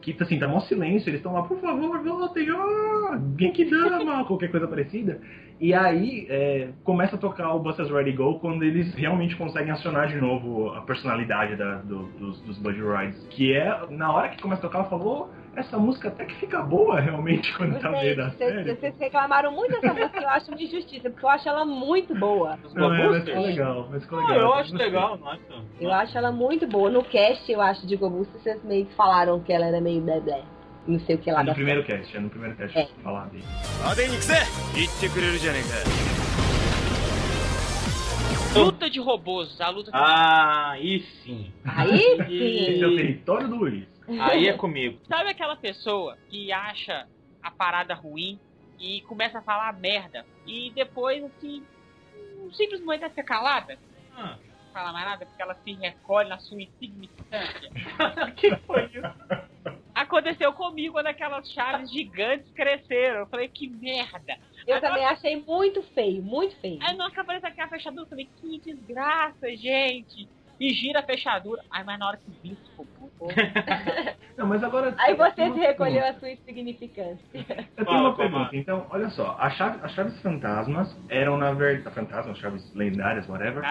que assim, tá mó silêncio, eles estão lá, por favor, voltem, ah, Genkidama, [LAUGHS] qualquer coisa parecida. E aí é, começa a tocar o Busters Ready Go quando eles realmente conseguem acionar de novo a personalidade da- do- dos, dos Buddy Rides. Que é, na hora que começa a tocar, ela falou, essa música até que fica boa realmente quando Vocês, tá no meio da série. Vocês reclamaram muito dessa música, eu acho uma injustiça, porque eu acho ela muito boa. Não, é, mas ficou legal, mas ficou legal. Ah, eu acho eu legal, nossa. Eu acho ela muito boa. No cast, eu acho, de Gobusta, vocês meio que falaram que ela era meio bebê não sei o que lá. É no primeiro série. cast, é no primeiro cast é. que falar dele. Luta de robôs, a luta. Ah, aí sim. Aí sim. Esse é o território do Luiz. Aí é comigo. Sabe aquela pessoa que acha a parada ruim e começa a falar merda e depois, assim, simplesmente vai ficar calada? Ah, Não fala mais nada porque ela se recolhe na sua insignificância. [LAUGHS] que foi isso? Aconteceu comigo quando aquelas chaves gigantes cresceram. Eu falei, que merda. Eu também achei muito feio, muito feio. Aí não acabou aqui a fechadura. Eu falei, que desgraça, gente. E gira a fechadura. Aí, mas na hora que vi, ficou [LAUGHS] Não, mas agora. Aí você se uma recolheu pergunta. a sua insignificância. Eu tenho uma pergunta. Então, olha só. As chaves, as chaves fantasmas eram, na verdade. Fantasmas, chaves lendárias, whatever.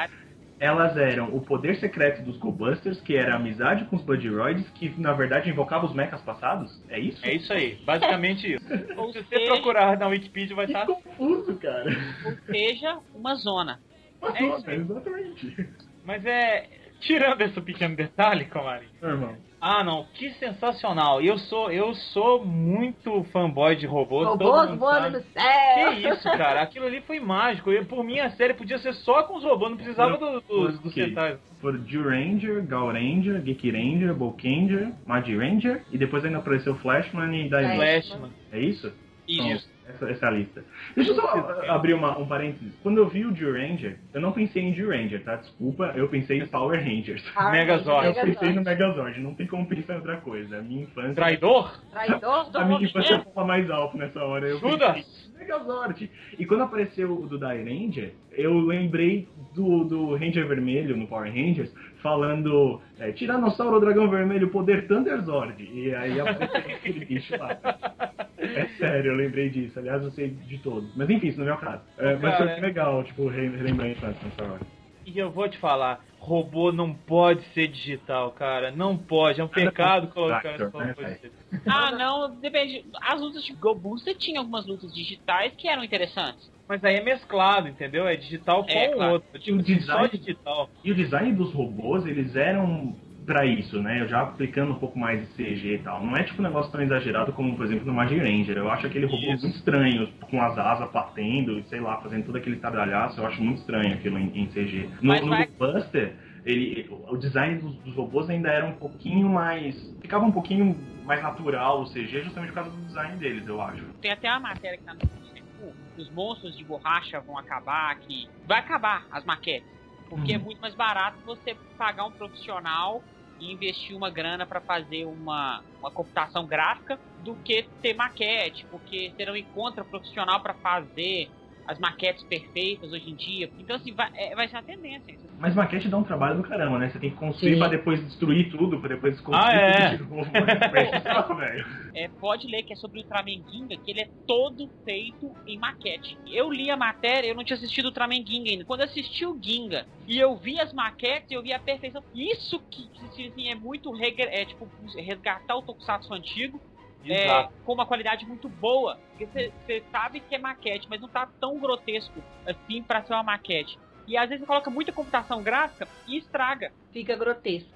Elas eram o poder secreto dos Go-Busters, que era a amizade com os Buddyroids, que na verdade invocava os mechas passados? É isso? É isso aí, basicamente isso. [LAUGHS] Ou Se você seja, procurar na Wikipedia vai Que estar. confuso, cara. ou seja, uma zona. Mas, É aí. exatamente. Mas é. Tirando esse pequeno detalhe, Comari. Normal. Ah não, que sensacional. E eu sou, eu sou muito fanboy de robôs. Robôs voando no céu. Que isso, cara? Aquilo ali foi mágico. Eu, por mim, a série podia ser só com os robôs, não precisava do- dos, dos Ok. centais. Foram Ranger, Gal Ranger, Geek Ranger, Bolkanger, Mad Ranger, e depois ainda apareceu Flashman e Diamond. Flashman. É isso? Isso. Essa, essa lista. Deixa eu só abrir uma, um parênteses. Quando eu vi o Ranger, eu não pensei em Ranger, tá? Desculpa, eu pensei em Power Rangers. Ah, Megazord. Eu pensei no Megazord. Não tem como pensar em outra coisa. A minha infância. Traidor? Traidor do A minha infância fala mais alto nessa hora. Eu Judas? pensei, Megazord. E quando apareceu o do Die Ranger, eu lembrei do, do Ranger Vermelho no Power Rangers falando é, Tiranossauro Dragão Vermelho, poder Thunderzord. E aí apareceu aquele bicho lá. [LAUGHS] É sério, eu lembrei disso. Aliás, eu sei de todos. Mas enfim, isso não é o caso. É, mas Cara, foi legal, tipo, re- relembrar a infância nessa hora. E eu vou te falar, robô não pode ser digital, cara. Não pode. É um pecado colocar só né, digital. Ah, não, depende. As lutas de Go Booster tinham algumas lutas digitais que eram interessantes. Mas aí é mesclado, entendeu? É digital com É, o claro. outro. Tipo, O assim, só design- digital. E o design dos robôs, eles eram pra isso, né? Eu já aplicando um pouco mais de CG e tal. Não é tipo um negócio tão exagerado como, por exemplo, no Magic Ranger. Eu acho aquele robô Isso. muito estranho, com as asas batendo, sei lá, fazendo todo aquele estardalhaço. Eu acho muito estranho aquilo em, em CG. No, Mas no vai- Buster, ele, o design dos, dos robôs ainda era um pouquinho mais. Ficava um pouquinho mais natural o CG, justamente por causa do design deles, eu acho. Tem até uma matéria que tá no que os monstros de borracha vão acabar, que vai acabar as maquetes. Porque é Uhum. muito mais barato você pagar um profissional e investir uma grana para fazer uma, uma computação gráfica do que ter maquete, porque você não encontra profissional para fazer as maquetes perfeitas hoje em dia. Então, assim, vai, é, vai ser uma tendência. isso. Mas maquete dá um trabalho do caramba, né? Você tem que construir Sim. pra depois destruir tudo, pra depois construir Ah, é. tudo de novo. Mas é. [LAUGHS] É, pode ler que é sobre o Ultraman Ginga, que ele é todo feito em maquete. Eu li a matéria, eu não tinha assistido o Ultraman Ginga ainda. Quando eu assisti o Ginga e eu vi as maquetes, eu vi a perfeição. Isso que, que, assim, é muito regre- é, tipo, resgatar o Tokusatsu antigo é, com uma qualidade muito boa. Porque você sabe que é maquete, mas não tá tão grotesco assim pra ser uma maquete. E às vezes você coloca muita computação gráfica e estraga. Fica grotesco.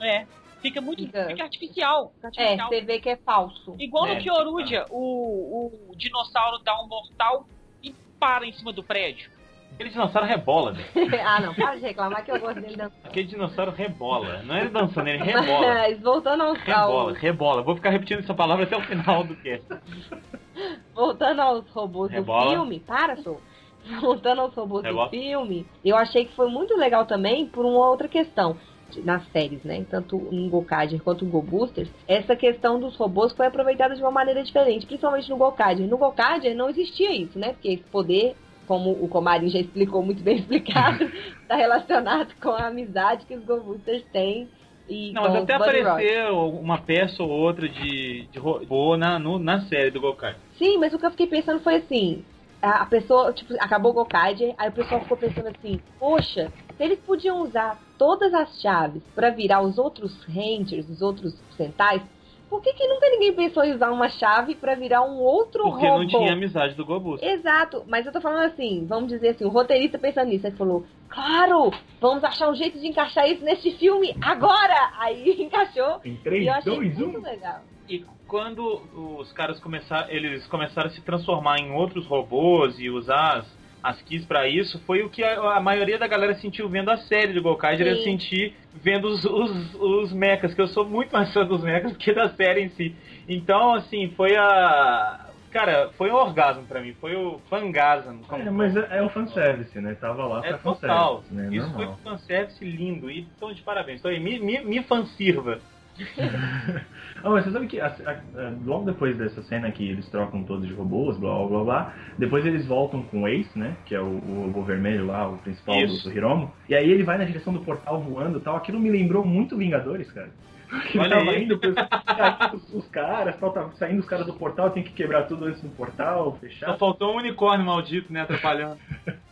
É. Fica muito Fica- fica artificial. Fica É, artificial. você vê que é falso. Igual É, no Kyorudia, o, o dinossauro dá um mortal e para em cima do prédio. Aquele dinossauro rebola, né? [LAUGHS] ah, não, para de reclamar que eu gosto dele dançando. Aquele dinossauro rebola. Não é ele dançando, ele [LAUGHS] rebola. Mas voltando aos, Rebola, rebola. Vou ficar repetindo essa palavra até o final do cast. voltando aos robôs Rebola. do filme, para, sou. Voltando aos robôs Rebola. do filme, eu achei que foi muito legal também por uma outra questão. Nas séries, né? Tanto no Gokaiger quanto no Go Boosters, essa questão dos robôs foi aproveitada de uma maneira diferente, principalmente no Gokaiger. No Gokaiger não existia isso, né? Porque esse poder, como o Comarin já explicou muito bem [LAUGHS] explicado, está relacionado com a amizade que os Go Boosters têm e Não, mas até apareceu uma peça ou outra de, de robô na, no- na série do Gokai. Sim, mas o que eu fiquei pensando foi assim: a pessoa, tipo, acabou o Gokaiger, aí o pessoal ficou pensando assim: poxa, se eles podiam usar todas as chaves pra virar os outros Rangers, os outros Sentais, por que, que nunca ninguém pensou em usar uma chave pra virar um outro Porque robô? não tinha amizade do Gobus. Exato, mas eu tô falando assim, vamos dizer assim, o roteirista pensando nisso, ele falou, claro, vamos achar um jeito de encaixar isso nesse filme agora! Aí [LAUGHS] encaixou, Em e 3, eu achei 2, muito 1. legal. E quando os caras começaram, eles começaram a se transformar em outros robôs e usar as, as keys pra isso, foi o que a, a maioria da galera sentiu vendo a série do Gokaiger, eu senti vendo os, os, os mechas, que eu sou muito mais fã dos mechas do que da série em si. Então, assim, foi a... Cara, foi um orgasmo pra mim, foi o fangasmo. É, mas é, é o fanservice, né? Tava lá É pra total. fanservice, né? Isso Normal. foi um fanservice lindo. E então, de parabéns. Então, aí, me, me, me fansirva. [LAUGHS] Ah, mas você sabe que a- a- logo depois dessa cena que eles trocam todos de robôs, blá blá blá blá, depois eles voltam com o Ace, né? Que é o, o robô vermelho lá, o principal do, Isso. do Hiromo. E aí ele vai na direção do portal voando e tal. Aquilo me lembrou muito Vingadores, cara. [LAUGHS] Porque Olha tava aí. indo pros, os, os caras, tal, tava saindo os caras do portal, tem que quebrar tudo antes do portal, Só fechar. faltou um unicórnio maldito, né? Atrapalhando. [LAUGHS]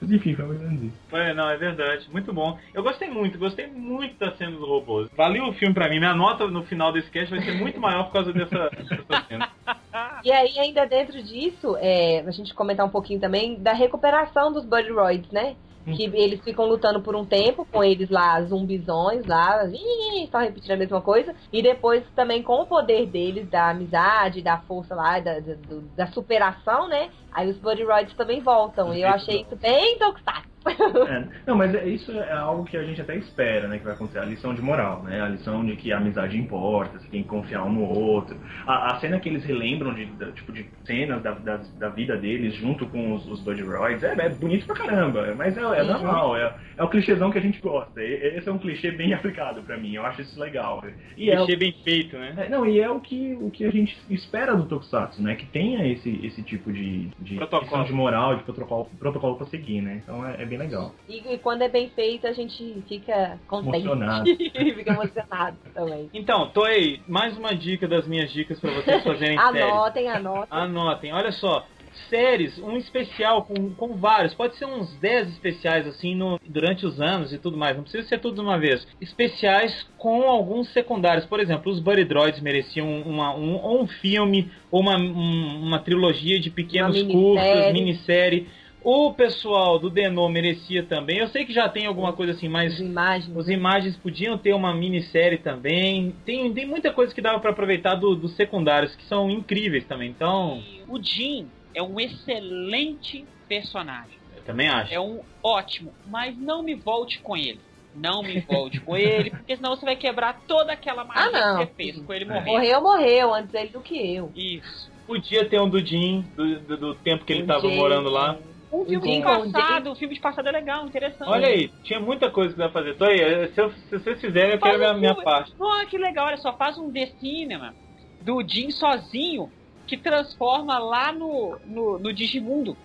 Mas enfim, foi mais ou menos isso. Foi, não, é verdade. Muito bom. Eu gostei muito, gostei muito da cena dos robôs. Valeu o filme pra mim. Minha nota no final desse cast vai ser muito maior por causa dessa, dessa cena. [LAUGHS] E aí, ainda dentro disso, é, a gente comentar um pouquinho também da recuperação dos Buddy Roids, né? Que eles ficam lutando por um tempo com eles lá, zumbizões lá, ih, só repetindo a mesma coisa. E depois também com o poder deles, da amizade, da força lá, da, da, da superação, né? Aí os Buddy Roids também voltam. E eu achei isso bem tokusatsu. É, não, mas é- isso é algo que a gente até espera, né, que vai acontecer. A lição de moral, né? A lição de que a amizade importa, você tem que confiar um no outro. A, a cena que eles relembram de, da- tipo, de cenas da, da, da vida deles junto com os, os Roids é, é bonito pra caramba, mas é, é Sim. normal, é, é o clichêzão que a gente gosta. Esse é um clichê bem [LAUGHS] aplicado pra mim, eu acho isso legal. E é, o- Achei bem feito, né? é, não, e é o que, o que a gente espera do Tokusatsu, né? Que tenha esse, esse tipo de, de Protocolo. lição de moral, de protocolo, protocolo pra seguir, né? Então é, é bem legal. E, e quando é bem feito, a gente fica contente. Emocionado. [LAUGHS] fica emocionado também. Então, Toei, mais uma dica das minhas dicas pra vocês fazerem [LAUGHS] séries. Anotem, anotem. Anotem, olha só. Séries, um especial com, com vários, pode ser uns 10 especiais assim no, durante os anos e tudo mais, não precisa ser tudo de uma vez. Especiais com alguns secundários, por exemplo, os Buddy Droids mereciam uma, um, ou um filme ou uma, um- uma trilogia de pequenos Uma curtas, minissérie. minissérie. O pessoal do Denô merecia também. Eu sei que já tem alguma coisa assim, mas As imagens. os imagens podiam ter uma minissérie também. Tem, tem muita coisa que dava pra aproveitar do- dos secundários, que são incríveis também. Então, E o Jim é um excelente personagem. eu também acho. É um ótimo, mas não me volte com ele. Não me volte com ele, [LAUGHS] porque senão você vai quebrar toda aquela magia Ah, que você fez com ele morrer. Morreu, morreu, antes ele do que eu. Isso. Podia ter um do Jim, do, do, do tempo que ele O tava Jay, morando lá. Um filme de passado, um filme de passado é legal, interessante. Olha aí, tinha muita coisa que dá pra fazer. Tô aí, se, eu- se vocês fizerem, eu quero Faz minha, um minha filme. parte. Olha que legal, olha só, faz um The Cinema do Jim sozinho que transforma lá no, no, no Digimundo.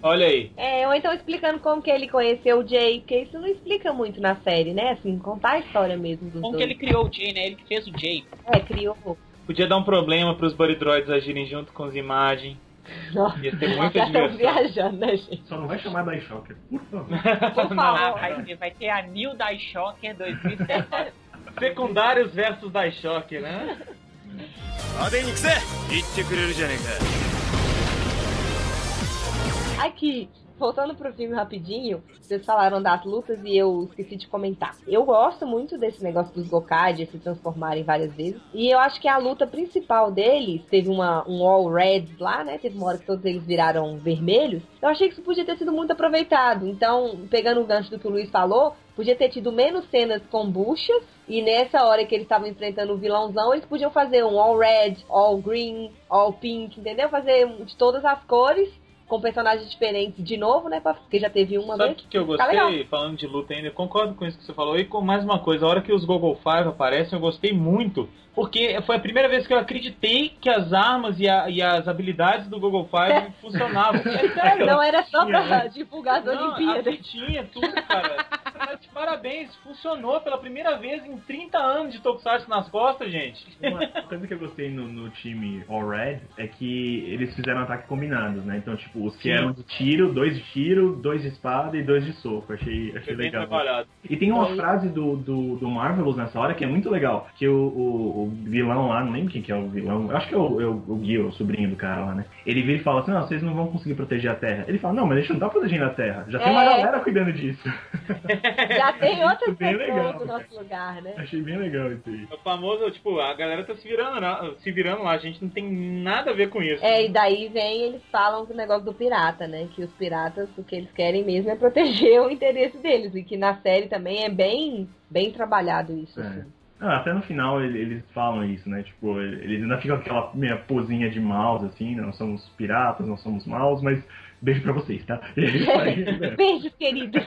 Olha aí. É, ou então explicando como que ele conheceu o Jay, porque isso não explica muito na série, né? Assim, contar a história mesmo dos Como dois. que ele criou o Jay, né? Ele que fez o Jay. É, criou. Podia dar um problema pros Body Droids agirem junto com os imagens. Nossa, Ia ter muita já estão diversão. viajando, né, gente? Só não vai chamar da Shocker, por favor. Por Ah, favor. vai, ter, vai ter a New Die Shocker 2017. [LAUGHS] Secundários versus Daishocker, né? 派手に行くぜ言ってくれるじゃねえか Aqui, voltando pro filme rapidinho, vocês falaram das lutas e eu esqueci de comentar. Eu gosto muito desse negócio dos Gokai, de se transformarem várias vezes. E eu acho que a luta principal deles, teve uma, um All Reds lá, né? Teve uma hora que todos eles viraram vermelhos. Eu achei que isso podia ter sido muito aproveitado. Então, pegando o gancho do que o Luiz falou, podia ter tido menos cenas com buchas. E nessa hora que eles estavam enfrentando o vilãozão, eles podiam fazer um All Red, All Green, All Pink, entendeu? Fazer de todas as cores com personagens diferentes de novo, né? Porque já teve uma Sabe o vez. que, que eu Tá gostei, falando de luta ainda? Eu concordo com isso que você falou. E com mais uma coisa, a hora que os Google Five aparecem, eu gostei muito. Porque foi a primeira vez que eu acreditei que as armas e, a- e as habilidades do Google Five [LAUGHS] funcionavam. É sério. Não era só pra né? divulgar as Olimpíadas. a- Tinha tudo, cara. Mas, Parabéns, funcionou pela primeira vez em 30 anos de Tokusatsu nas costas, gente. Uma coisa que eu gostei no, no time All Red é que eles fizeram ataques combinados, né? Então, tipo, os que Sim. eram de tiro, dois de tiro, dois de espada e dois de soco. Achei, achei legal. trabalhado. E tem uma frase do, do, do Marvelous nessa hora que é muito legal. Que o, o, o vilão lá, não lembro quem que é o vilão, eu acho que é o, é o, o Gil, o sobrinho do cara lá, né? Ele vira e fala assim, não, vocês não vão conseguir proteger a Terra. Ele fala, não, mas a gente não tá protegendo a Terra. Já tem uma É. galera cuidando disso. [LAUGHS] Já tem outras Isso bem pessoas legal, no cara. nosso lugar, né? Achei bem legal isso aí. O famoso, tipo, a galera tá se virando, lá- se virando lá, a gente não tem nada a ver com isso. É, e daí vem, eles falam do negócio do pirata, né? Que os piratas, o que eles querem mesmo é proteger o interesse deles. E que na série também é bem, bem trabalhado isso, É. assim. Até no final ele- eles falam isso, né? Tipo, eles ainda ficam com aquela meia pozinha de maus, assim, né? Nós somos piratas, nós somos maus, mas beijo pra vocês, tá? [LAUGHS] Né? [LAUGHS] Beijos, querido. [LAUGHS]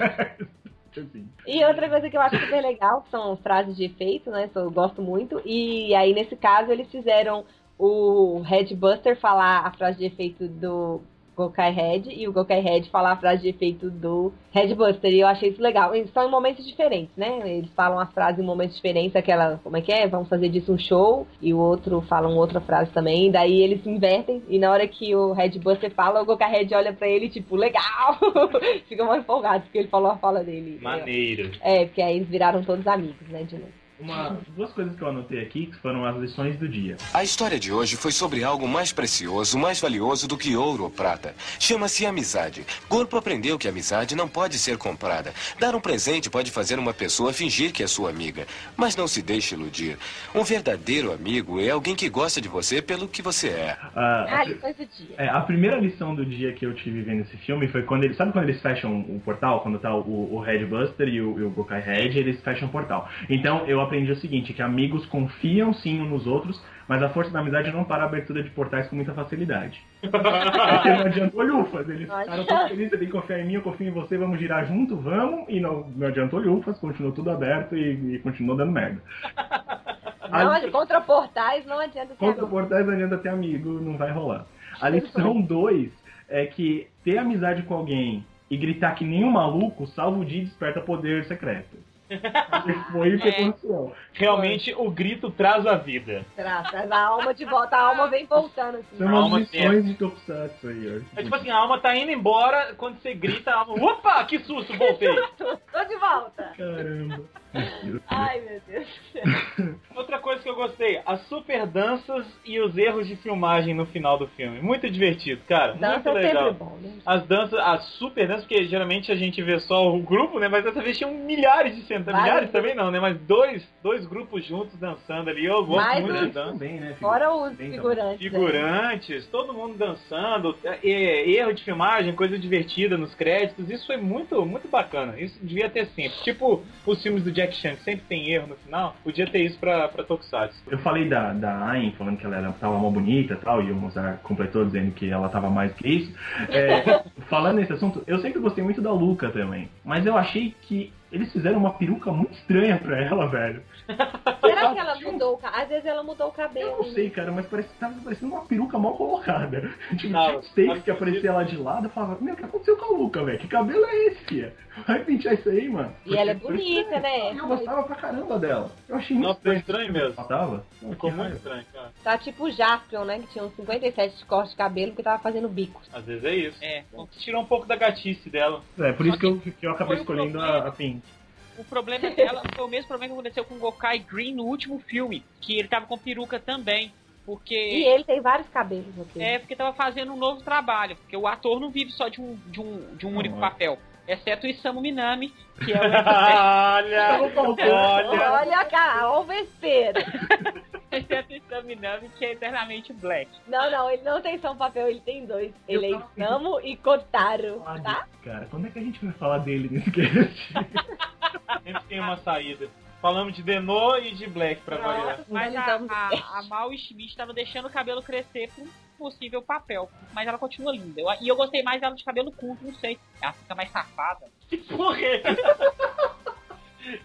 Assim. E outra coisa que eu acho super legal que são frases de efeito, né? Eu gosto muito. E aí, nesse caso, eles fizeram o Headbuster falar a frase de efeito do Gokai Head e o Gokai Head falar a frase de efeito do Headbuster. E eu achei isso legal. Eles são em momentos diferentes, né? Eles falam as frases em momentos diferentes. Aquela, como é que é? Vamos fazer disso um show. E o outro fala uma outra frase também. Daí eles se invertem. E na hora que o Headbuster fala, o Gokai Head olha pra ele, tipo, legal! [LAUGHS] Fica mais empolgado porque ele falou a fala dele. Maneiro. É, porque aí eles viraram todos amigos, né, de novo. Uma, duas coisas que eu anotei aqui que foram as lições do dia. A história de hoje foi sobre algo mais precioso, mais valioso do que ouro ou prata. Chama-se amizade. Corpo aprendeu que amizade não pode ser comprada. Dar um presente pode fazer uma pessoa fingir que é sua amiga. Mas não se deixe iludir. Um verdadeiro amigo é alguém que gosta de você pelo que você é. Ah, Ah, depois do dia. É, a primeira lição do dia que eu tive vendo esse filme foi quando eles. Sabe quando eles fecham o portal? Quando tá o, o Headbuster e o, e o Gokai Head, eles fecham o portal. Então eu aprendi o seguinte: que amigos confiam sim uns nos outros, mas a força da amizade não para a abertura de portais com muita facilidade. [LAUGHS] Porque não adiantou lufas. Eles ficaram tão felizes, você tem que confiar em mim, eu confio em você, vamos girar junto, vamos. E não, não adiantou lufas, continuou tudo aberto e, e continuou dando merda. [LAUGHS] Não, contra portais não adianta ter Contra amigo. portais não adianta ter amigo, não vai rolar. A lição 2 é que ter amizade com alguém e gritar que nem um maluco salva o dia desperta poder secreto. [LAUGHS] Foi É. Realmente, o grito traz a vida. Traz, traz a alma de volta, a alma vem voltando assim. São Alma umas lições de Tokusatsu aí, ó. É tipo assim, a alma tá indo embora, quando você grita, a alma. Opa, que susto, [LAUGHS] voltei! Tô de volta. Caramba. Ai, meu Deus do céu. Outra coisa que eu gostei, as super danças e os erros de filmagem no final do filme. Muito divertido, cara. Dança muito é legal. sempre bom, né? As danças, as super danças, porque geralmente a gente vê só o grupo, né? Mas dessa vez tinham milhares de. Vários Milhares também não, né? Mas dois, dois grupos juntos dançando ali. Eu gosto Mais muito os- de dança. Também, né? Fora os Bem, então. figurantes. né? Figurantes, todo mundo dançando, é, erro de filmagem, coisa divertida nos créditos, isso foi muito, muito bacana. Isso devia ter sempre. Tipo os filmes do Jack Chan, que sempre tem erro no final, podia ter isso pra, pra Tokusatsu. Eu falei da, da Ayn, falando que ela era, tava mó bonita e tal, e o Mozart completou dizendo que ela tava mais que isso. É, [LAUGHS] falando nesse assunto, eu sempre gostei muito da Luca também, mas eu achei que eles fizeram uma peruca muito estranha pra ela, velho. [LAUGHS] Será que ela mudou o cabelo? Às vezes ela mudou o cabelo. Eu não sei, cara, mas parece, tava parecendo uma peruca mal colocada. [LAUGHS] Tipo, Não, tinha que aparecia lá de lado, eu falava, meu, o que aconteceu com a Luca, velho? Que cabelo é esse, filha? [LAUGHS] Vai pentear isso aí, mano. E ela é bonita, estranho. né? Eu gostava pra caramba dela. Eu achei muito Nossa, ficou estranho mesmo. Ela tava? Ficou muito estranho, cara. Tá tipo o Jaspion, né? Que tinha uns 57 de corte de cabelo porque tava fazendo bicos. Às vezes é isso. É, Tirou um pouco da gatice dela. É, por isso que eu, que eu acabei escolhendo a, a Pink. O problema dela foi o mesmo problema que aconteceu com o Gokai Green no último filme, que ele tava com peruca também. Porque. E ele tem vários cabelos aqui. É, porque tava fazendo um novo trabalho. Porque o ator não vive só de um, de um, de um único é. papel. Exceto o Isamu Minami, que é o. [LAUGHS] olha, olha. Olha, cara, olha o vespeiro. [LAUGHS] exceto o Isamu Minami, que é eternamente black. Não, não, ele não tem só um papel, ele tem dois. Eu Ele é Isamu e Kotaro, tá? Cara, quando é que a gente vai falar dele nesse cast? [LAUGHS] Sempre tem uma saída. Falamos de Denô e de Black pra variar. Mas a, a, a Mal Schmidt tava deixando o cabelo crescer pra um possível papel. Mas ela continua linda. Eu- e eu gostei mais dela de cabelo curto, não sei. Ela fica mais safada. Que porra é? [LAUGHS]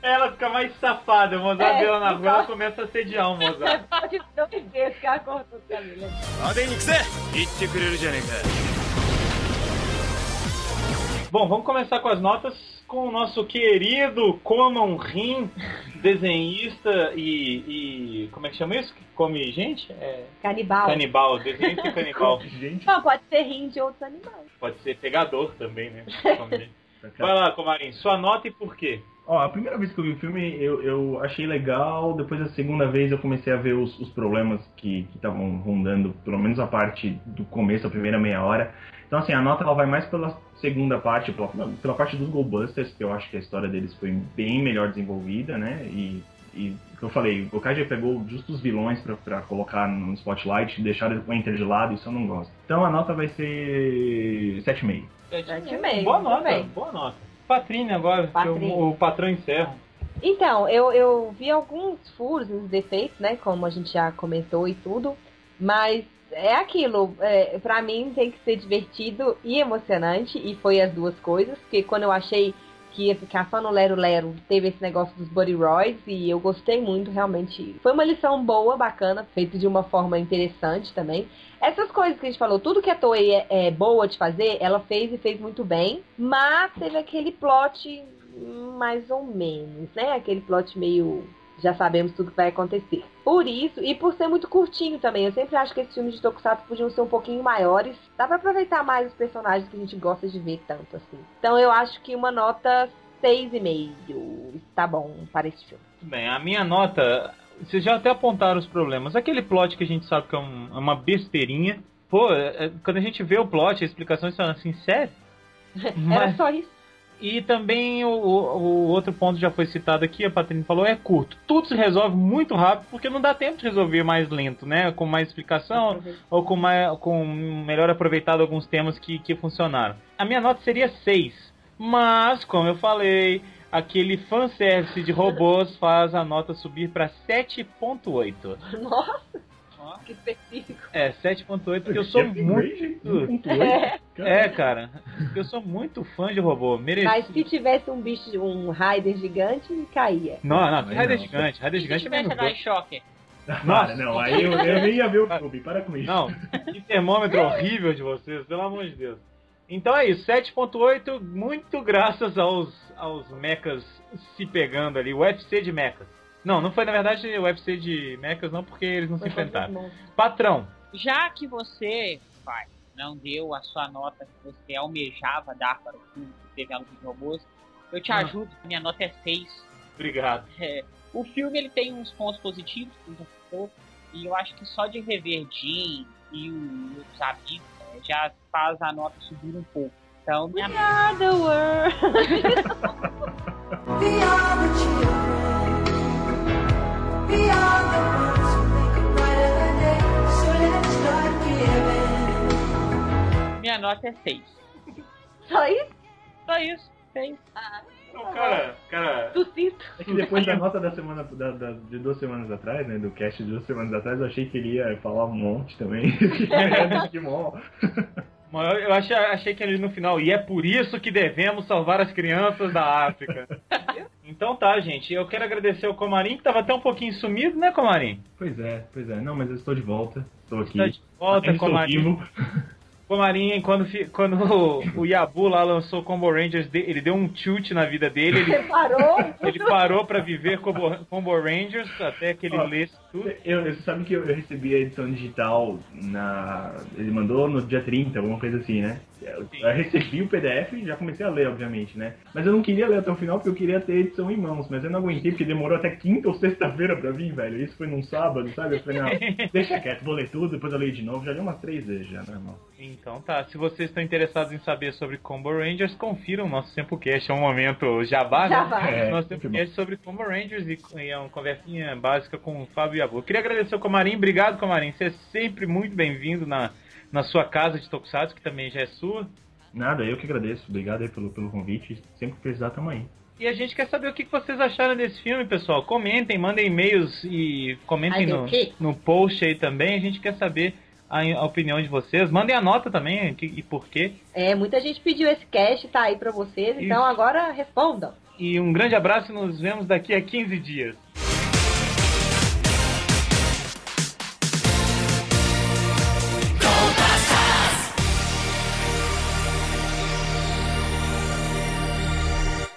Ela fica mais safada, o Mozart é, ela na rua, ela começa a sediar o Mozart. [LAUGHS] Não me deixa, acordou, Camila. Ordem, Nixer! Né? Itte kureru janeka. Bom, vamos começar com as notas com o nosso querido Coman Rim, desenhista e, e, Como é que chama isso? Que come gente? É... Canibal. Canibal, desenhista e canibal. gente. Não, pode ser rim de outros animais. Pode ser pegador também, né? [LAUGHS] Vai lá, Comarim, sua nota e por quê? Ó, a primeira vez que eu vi o filme eu, eu achei legal, depois a segunda vez eu comecei a ver os, os problemas que estavam rondando, pelo menos a parte do começo, a primeira meia hora. Então assim, a nota ela vai mais pela segunda parte, pela, pela parte dos Goldbusters, que eu acho que a história deles foi bem melhor desenvolvida, né? E, e o que eu falei, o já pegou justo os vilões pra, pra colocar no spotlight, deixar o Enter de lado, isso eu não gosto. Então a nota vai ser 7,5. Sete e meio, Boa muito nota, boa nota. Patrine agora, que Patrine. o, o patrão encerra. Então, eu, eu vi alguns furos, uns defeitos, né? Como a gente já comentou e tudo. Mas é aquilo, é, pra mim tem que ser divertido e emocionante. E foi as duas coisas. Porque quando eu achei que ia ficar só no Lero Lero, teve esse negócio dos Body Roys. E eu gostei muito, realmente. Foi uma lição boa, bacana, feita de uma forma interessante também. Essas coisas que a gente falou, tudo que a Toei é, é boa de fazer, ela fez e fez muito bem. Mas teve aquele plot mais ou menos, né? Aquele plot meio. Já sabemos tudo que vai acontecer. Por isso, e por ser muito curtinho também, eu sempre acho que esses filmes de Tokusatsu podiam ser um pouquinho maiores. Dá pra aproveitar mais os personagens que a gente gosta de ver tanto assim. Então eu acho que uma nota 6,5 está bom para esse filme. Bem, a minha nota. Vocês já até apontaram os problemas. Aquele plot que a gente sabe que é, um- é uma besteirinha. Pô, é- é- quando a gente vê o plot, a explicação é assim, sério? [LAUGHS] Era Mas- só isso. E também o, o- outro ponto já foi citado aqui, a Patrícia falou, é curto. Tudo se resolve muito rápido, porque não dá tempo de resolver mais lento, né? Com mais explicação, ou com, mais, com melhor aproveitado alguns temas que, que funcionaram. A minha nota seria 6. Mas, como eu falei, aquele fanservice de robôs faz a nota subir para 7.8. [LAUGHS] Nossa, que específico. É, 7.8, porque eu sou muito... É, cara, porque eu sou muito fã de robô. Mereci. Mas se tivesse um bicho, um Raider gigante, caía. Não, não, Raider gigante. Raider Se gigante é tivesse menos dois. Shocker, Nossa, não, aí eu, eu nem ia ver o clube, para com isso. Não, que termômetro horrível de vocês, pelo amor de Deus. Então é isso, 7.8, muito graças aos, aos mechas se pegando ali, o UFC de mechas. Não, não foi na verdade o UFC de mechas não, porque eles não se enfrentaram. Patrão, já que você, pai, não deu a sua nota que você almejava dar para o filme que teve a luta de robôs, eu te Ah. ajudo. Minha nota é 6. obrigado. É, o filme ele tem uns pontos positivos, como já citou, e eu acho que só de rever Jean e os amigos é, já faz a nota subir um pouco. Então, minha Ah, the world. Minha nota é 6. Só isso? Só isso, 6. Então, cara, cara, Sucinto. É que depois da nota da semana da, da- de duas semanas atrás, né? Do cast de duas semanas atrás, eu achei que ele ia falar um monte também. [LAUGHS] Digimon. eu achei, achei que ele no final, e é por isso que devemos salvar as crianças da África. [LAUGHS] Então tá, gente. Eu quero agradecer ao Comarim, que tava até um pouquinho sumido, né, Comarim? Pois é, pois é. Não, mas eu estou de volta. Estou aqui. Está de volta, Comarim. Comarim, quando, quando o, o Yabu lá lançou o Combo Rangers, ele deu um chute na vida dele. Ele, Você parou? ele parou pra viver Combo, Combo Rangers até que ele Ó, lesse tudo. Eu, você sabe que eu, eu recebi a edição digital na. Ele mandou no dia 30, alguma coisa assim, né? Eu, eu recebi o PDF e já comecei a ler, obviamente, né? Mas eu não queria ler até o final porque eu queria ter a edição em mãos. Mas eu não aguentei porque demorou até quinta ou sexta-feira pra vir, velho. Isso foi num sábado, sabe? Eu falei, não, [LAUGHS] deixa quieto, vou ler tudo, depois eu leio de novo. Já li umas três vezes já, normal. Então tá, se vocês estão interessados em saber sobre Combo Rangers, confiram o nosso Sempocast. É um momento jabá, né? Jabá. É, nosso Sempocast sobre Combo Rangers e, é uma conversinha básica com o Fábio Yabu. Queria agradecer ao Comarim, obrigado Comarim, você é sempre muito bem-vindo na, na sua casa de Tokusatsu, que também já é sua. Nada, eu que agradeço. Obrigado aí pelo, pelo convite. Sempre que precisar, tamo aí. E a gente quer saber o que vocês acharam desse filme, pessoal. Comentem, mandem e-mails e comentem no, no post aí também. A gente quer saber a, a opinião de vocês. Mandem a nota também que- e por quê. É, muita gente pediu esse cast, tá aí pra vocês, então agora respondam. E um grande abraço e nos vemos daqui a 15 dias.